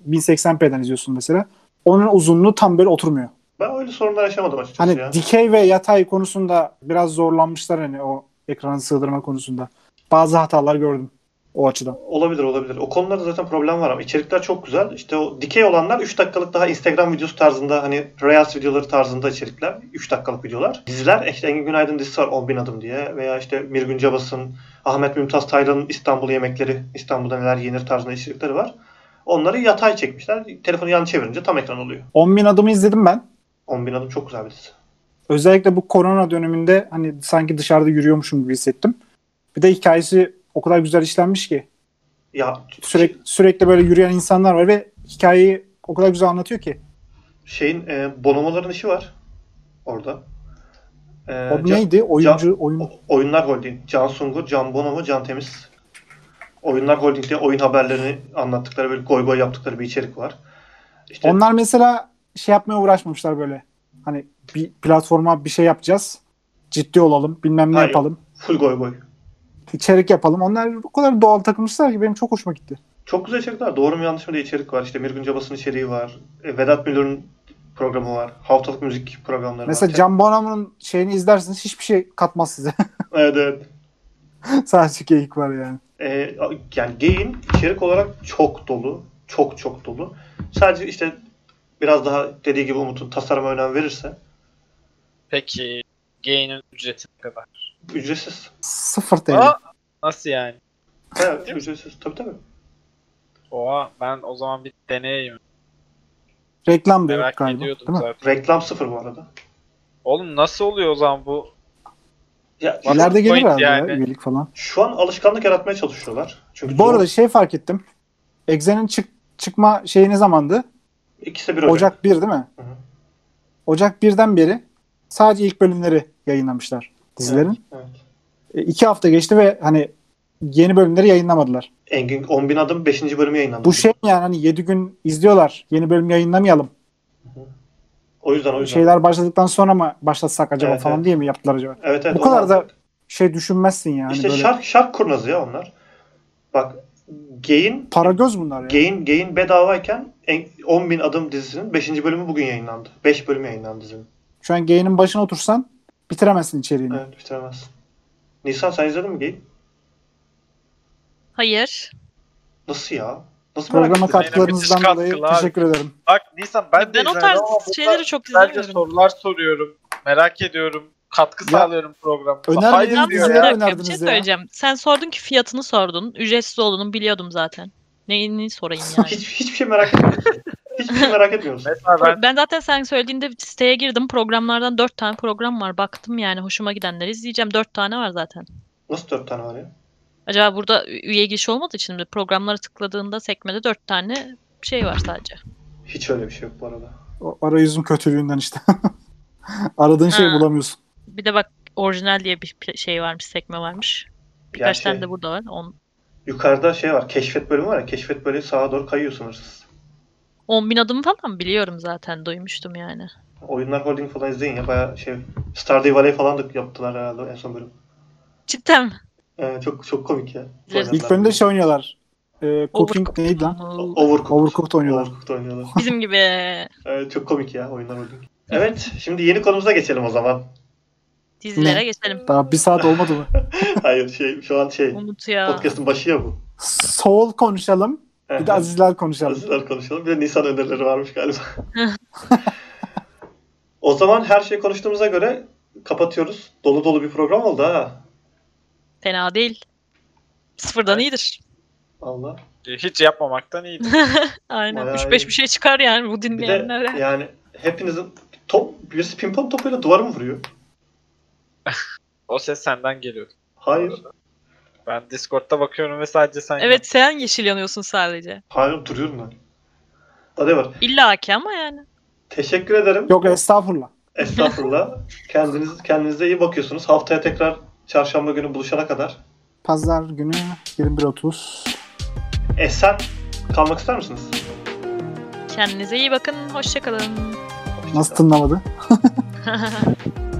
B: 1080p'den izliyorsunuz mesela. Onun uzunluğu tam böyle oturmuyor.
A: Ben öyle sorunlar yaşamadım açıkçası
B: Hani
A: ya.
B: dikey ve yatay konusunda biraz zorlanmışlar hani o ekranı sığdırma konusunda. Bazı hatalar gördüm o açıdan.
A: Olabilir olabilir. O konularda zaten problem var ama içerikler çok güzel. İşte o dikey olanlar 3 dakikalık daha Instagram videosu tarzında hani Reels videoları tarzında içerikler. 3 dakikalık videolar. Diziler işte Engin Günaydın dizisi var 10 bin adım diye veya işte Mirgün Cabas'ın Ahmet Mümtaz Taylan'ın İstanbul yemekleri, İstanbul'da neler yenir tarzında içerikleri var. Onları yatay çekmişler. Telefonu yan çevirince tam ekran oluyor.
B: 10.000 adımı izledim ben.
A: 10 bin adım çok güzel bir dizi.
B: Özellikle bu korona döneminde hani sanki dışarıda yürüyormuşum gibi hissettim. Bir de hikayesi o kadar güzel işlenmiş ki.
A: Ya
B: Sürekli sürekli böyle yürüyen insanlar var ve hikayeyi o kadar güzel anlatıyor ki.
A: şeyin e, bonomoların işi var orada. E,
B: O
A: Can-
B: neydi? Oyuncu oyun.
A: O- Oyunlar Holding. Can Sungur, Can Bonomo, Can Temiz. Oyunlar Holding'de oyun haberlerini anlattıkları böyle goy goy yaptıkları bir içerik var. İşte
B: Onlar mesela şey yapmaya uğraşmamışlar böyle. Hani bir platforma bir şey yapacağız. Ciddi olalım. Bilmem ne
A: Hayır.
B: yapalım.
A: full goy goy.
B: İçerik yapalım. Onlar o kadar doğal takılmışlar ki benim çok hoşuma gitti.
A: Çok güzel içerikler. Doğru mu yanlış mı diye içerik var. İşte Mirgün Cabas'ın içeriği var. E, Vedat Milor'un programı var. Haftalık müzik programları
B: Mesela
A: var.
B: Can Bonomo'nun şeyini izlerseniz hiçbir şey katmaz size.
A: Evet evet.
B: Sadece geyik var yani.
A: E, yani Gain içerik olarak çok dolu. Çok çok dolu. Sadece işte biraz daha dediği gibi Umut'un tasarıma önem verirse
C: Peki gain'in ücreti ne kadar?
A: ücretsiz.
B: Sıfır TL.
C: Aa, nasıl yani?
A: Evet ücretsiz. Tabii tabii.
C: Oha ben o zaman bir deneyeyim.
B: Reklam da yok
C: Merak
B: galiba.
C: ediyordum
B: Değil mi?
C: zaten.
A: Reklam sıfır bu arada.
C: Oğlum nasıl oluyor o zaman bu?
A: Ya,
C: What's
B: İleride gelir
C: point
B: herhalde ya,
C: yani?
B: üyelik falan.
A: Şu an alışkanlık yaratmaya çalışıyorlar. Çünkü
B: Bu arada şey fark ettim. Exe'nin çık çıkma şeyi ne zamandı?
A: ikisi bir Ocak.
B: Ocak 1 değil mi?
A: Hı hı.
B: Ocak 1'den beri sadece ilk bölümleri yayınlamışlar dizilerin.
A: Evet.
B: E, iki hafta geçti ve hani yeni bölümleri yayınlamadılar.
A: Engin 10 bin adım 5. bölümü yayınlandı.
B: Bu şey yani hani 7 gün izliyorlar. Yeni bölüm yayınlamayalım.
A: O yüzden o yüzden.
B: Şeyler başladıktan sonra mı başlatsak acaba
A: Evet,
B: falan
A: evet.
B: diye mi yaptılar acaba?
A: evet, evet,
B: Bu kadar da şey düşünmezsin yani
A: İşte
B: böyle.
A: şark şark kurnazı ya onlar. Bak Gain
B: Para göz bunlar ya.
A: Gain Gain bedavayken en- 10 bin adım dizisinin 5. bölümü bugün yayınlandı. 5 bölüm yayınlandı dizinin.
B: Şu an Gain'in başına otursan bitiremezsin içeriğini.
A: Evet bitiremezsin. Nisan sen izledin mi Gain?
D: Hayır.
A: Nasıl ya? Nasıl merak
B: Programa katkılarınızdan dolayı
C: katkılar.
B: teşekkür ederim.
C: Bak Nisan ben, de
D: Ben o
C: izlemedim
D: tarz şeyleri çok
C: Sadece
D: izlemiyorum.
C: sorular soruyorum. Merak ediyorum. Katkı
B: Ya,
C: sağlıyorum programa.
B: önermediğiniz dizileri
D: dakika bir
B: önerdiniz
D: şey
B: ya.
D: söyleyeceğim. Sen sordun ki fiyatını sordun. Ücretsiz olduğunu biliyordum zaten. Neyini sorayım yani.
A: Hiç, hiçbir şey merak etmiyorsun. Hiçbir şey merak etmiyorsun.
C: Mesela ben
D: Ben zaten sen söylediğinde siteye girdim. Programlardan dört tane program var. Baktım yani hoşuma gidenleri izleyeceğim. Dört tane var zaten.
A: Nasıl 4 tane var ya?
D: Acaba burada üye giriş olmadığı için mi? Programlara tıkladığında sekmede dört tane şey var sadece.
A: Hiç öyle bir şey yok bu arada.
B: O arayüzün kötülüğünden işte. Aradığın şeyi bulamıyorsun.
D: Bir de bak orijinal diye bir şey varmış, sekme varmış. Birkaç
A: Yani şey-
D: tane de burada var. On,
A: Yukarıda şey var. Keşfet bölümü var ya. Keşfet böyle sağa doğru kayıyor sınırsız.
D: 10 bin adım falan biliyorum zaten. Duymuştum yani.
A: Oyunlar Holding falan izleyin ya. Baya şey Stardew Valley falan da yaptılar herhalde en son bölüm.
D: Cidden mi?
A: Ee, çok çok komik ya.
B: İlk bölümde şey oynuyorlar. Ee, cooking
D: Overcooked
B: neydi lan?
A: Overcooked.
B: Overcooked oynuyorlar.
A: Overcooked oynuyorlar.
D: Bizim gibi.
A: Evet, çok komik ya oyunlar Holding. Evet şimdi yeni konumuza geçelim o zaman.
D: Dizilere
B: Ne?
D: geçelim.
B: Daha bir saat olmadı mı?
A: Hayır şey şu an şey
D: Umut ya.
A: podcast'ın başı ya bu.
B: Soul konuşalım. Bir de Azizler konuşalım.
A: Azizler konuşalım. Bir de Nisan önerileri varmış galiba. o zaman her şeyi konuştuğumuza göre kapatıyoruz. Dolu dolu bir program oldu ha.
D: Fena değil. Sıfırdan iyidir.
A: Allah.
C: Hiç yapmamaktan iyidir.
D: Aynen.
A: Bayağı
D: 3-5
A: iyi.
D: bir şey çıkar yani bu
A: Bir de
D: dinleyenlere.
A: yani hepinizin top birisi pimpon topuyla duvara mı vuruyor?
C: o ses senden geliyor.
A: Hayır.
C: Ben Discord'da bakıyorum ve sadece sen
D: Evet sen yeşil yanıyorsun sadece.
A: Hayır duruyorum ben. Hadi var.
D: İlla ki ama yani.
A: Teşekkür ederim.
B: Yok estağfurullah.
A: Estağfurullah. Kendiniz kendinize iyi bakıyorsunuz. Haftaya tekrar çarşamba günü buluşana kadar.
B: Pazar günü 21.30.
A: Esen kalmak ister misiniz?
D: Kendinize iyi bakın. Hoşçakalın.
B: Nasıl tınlamadı?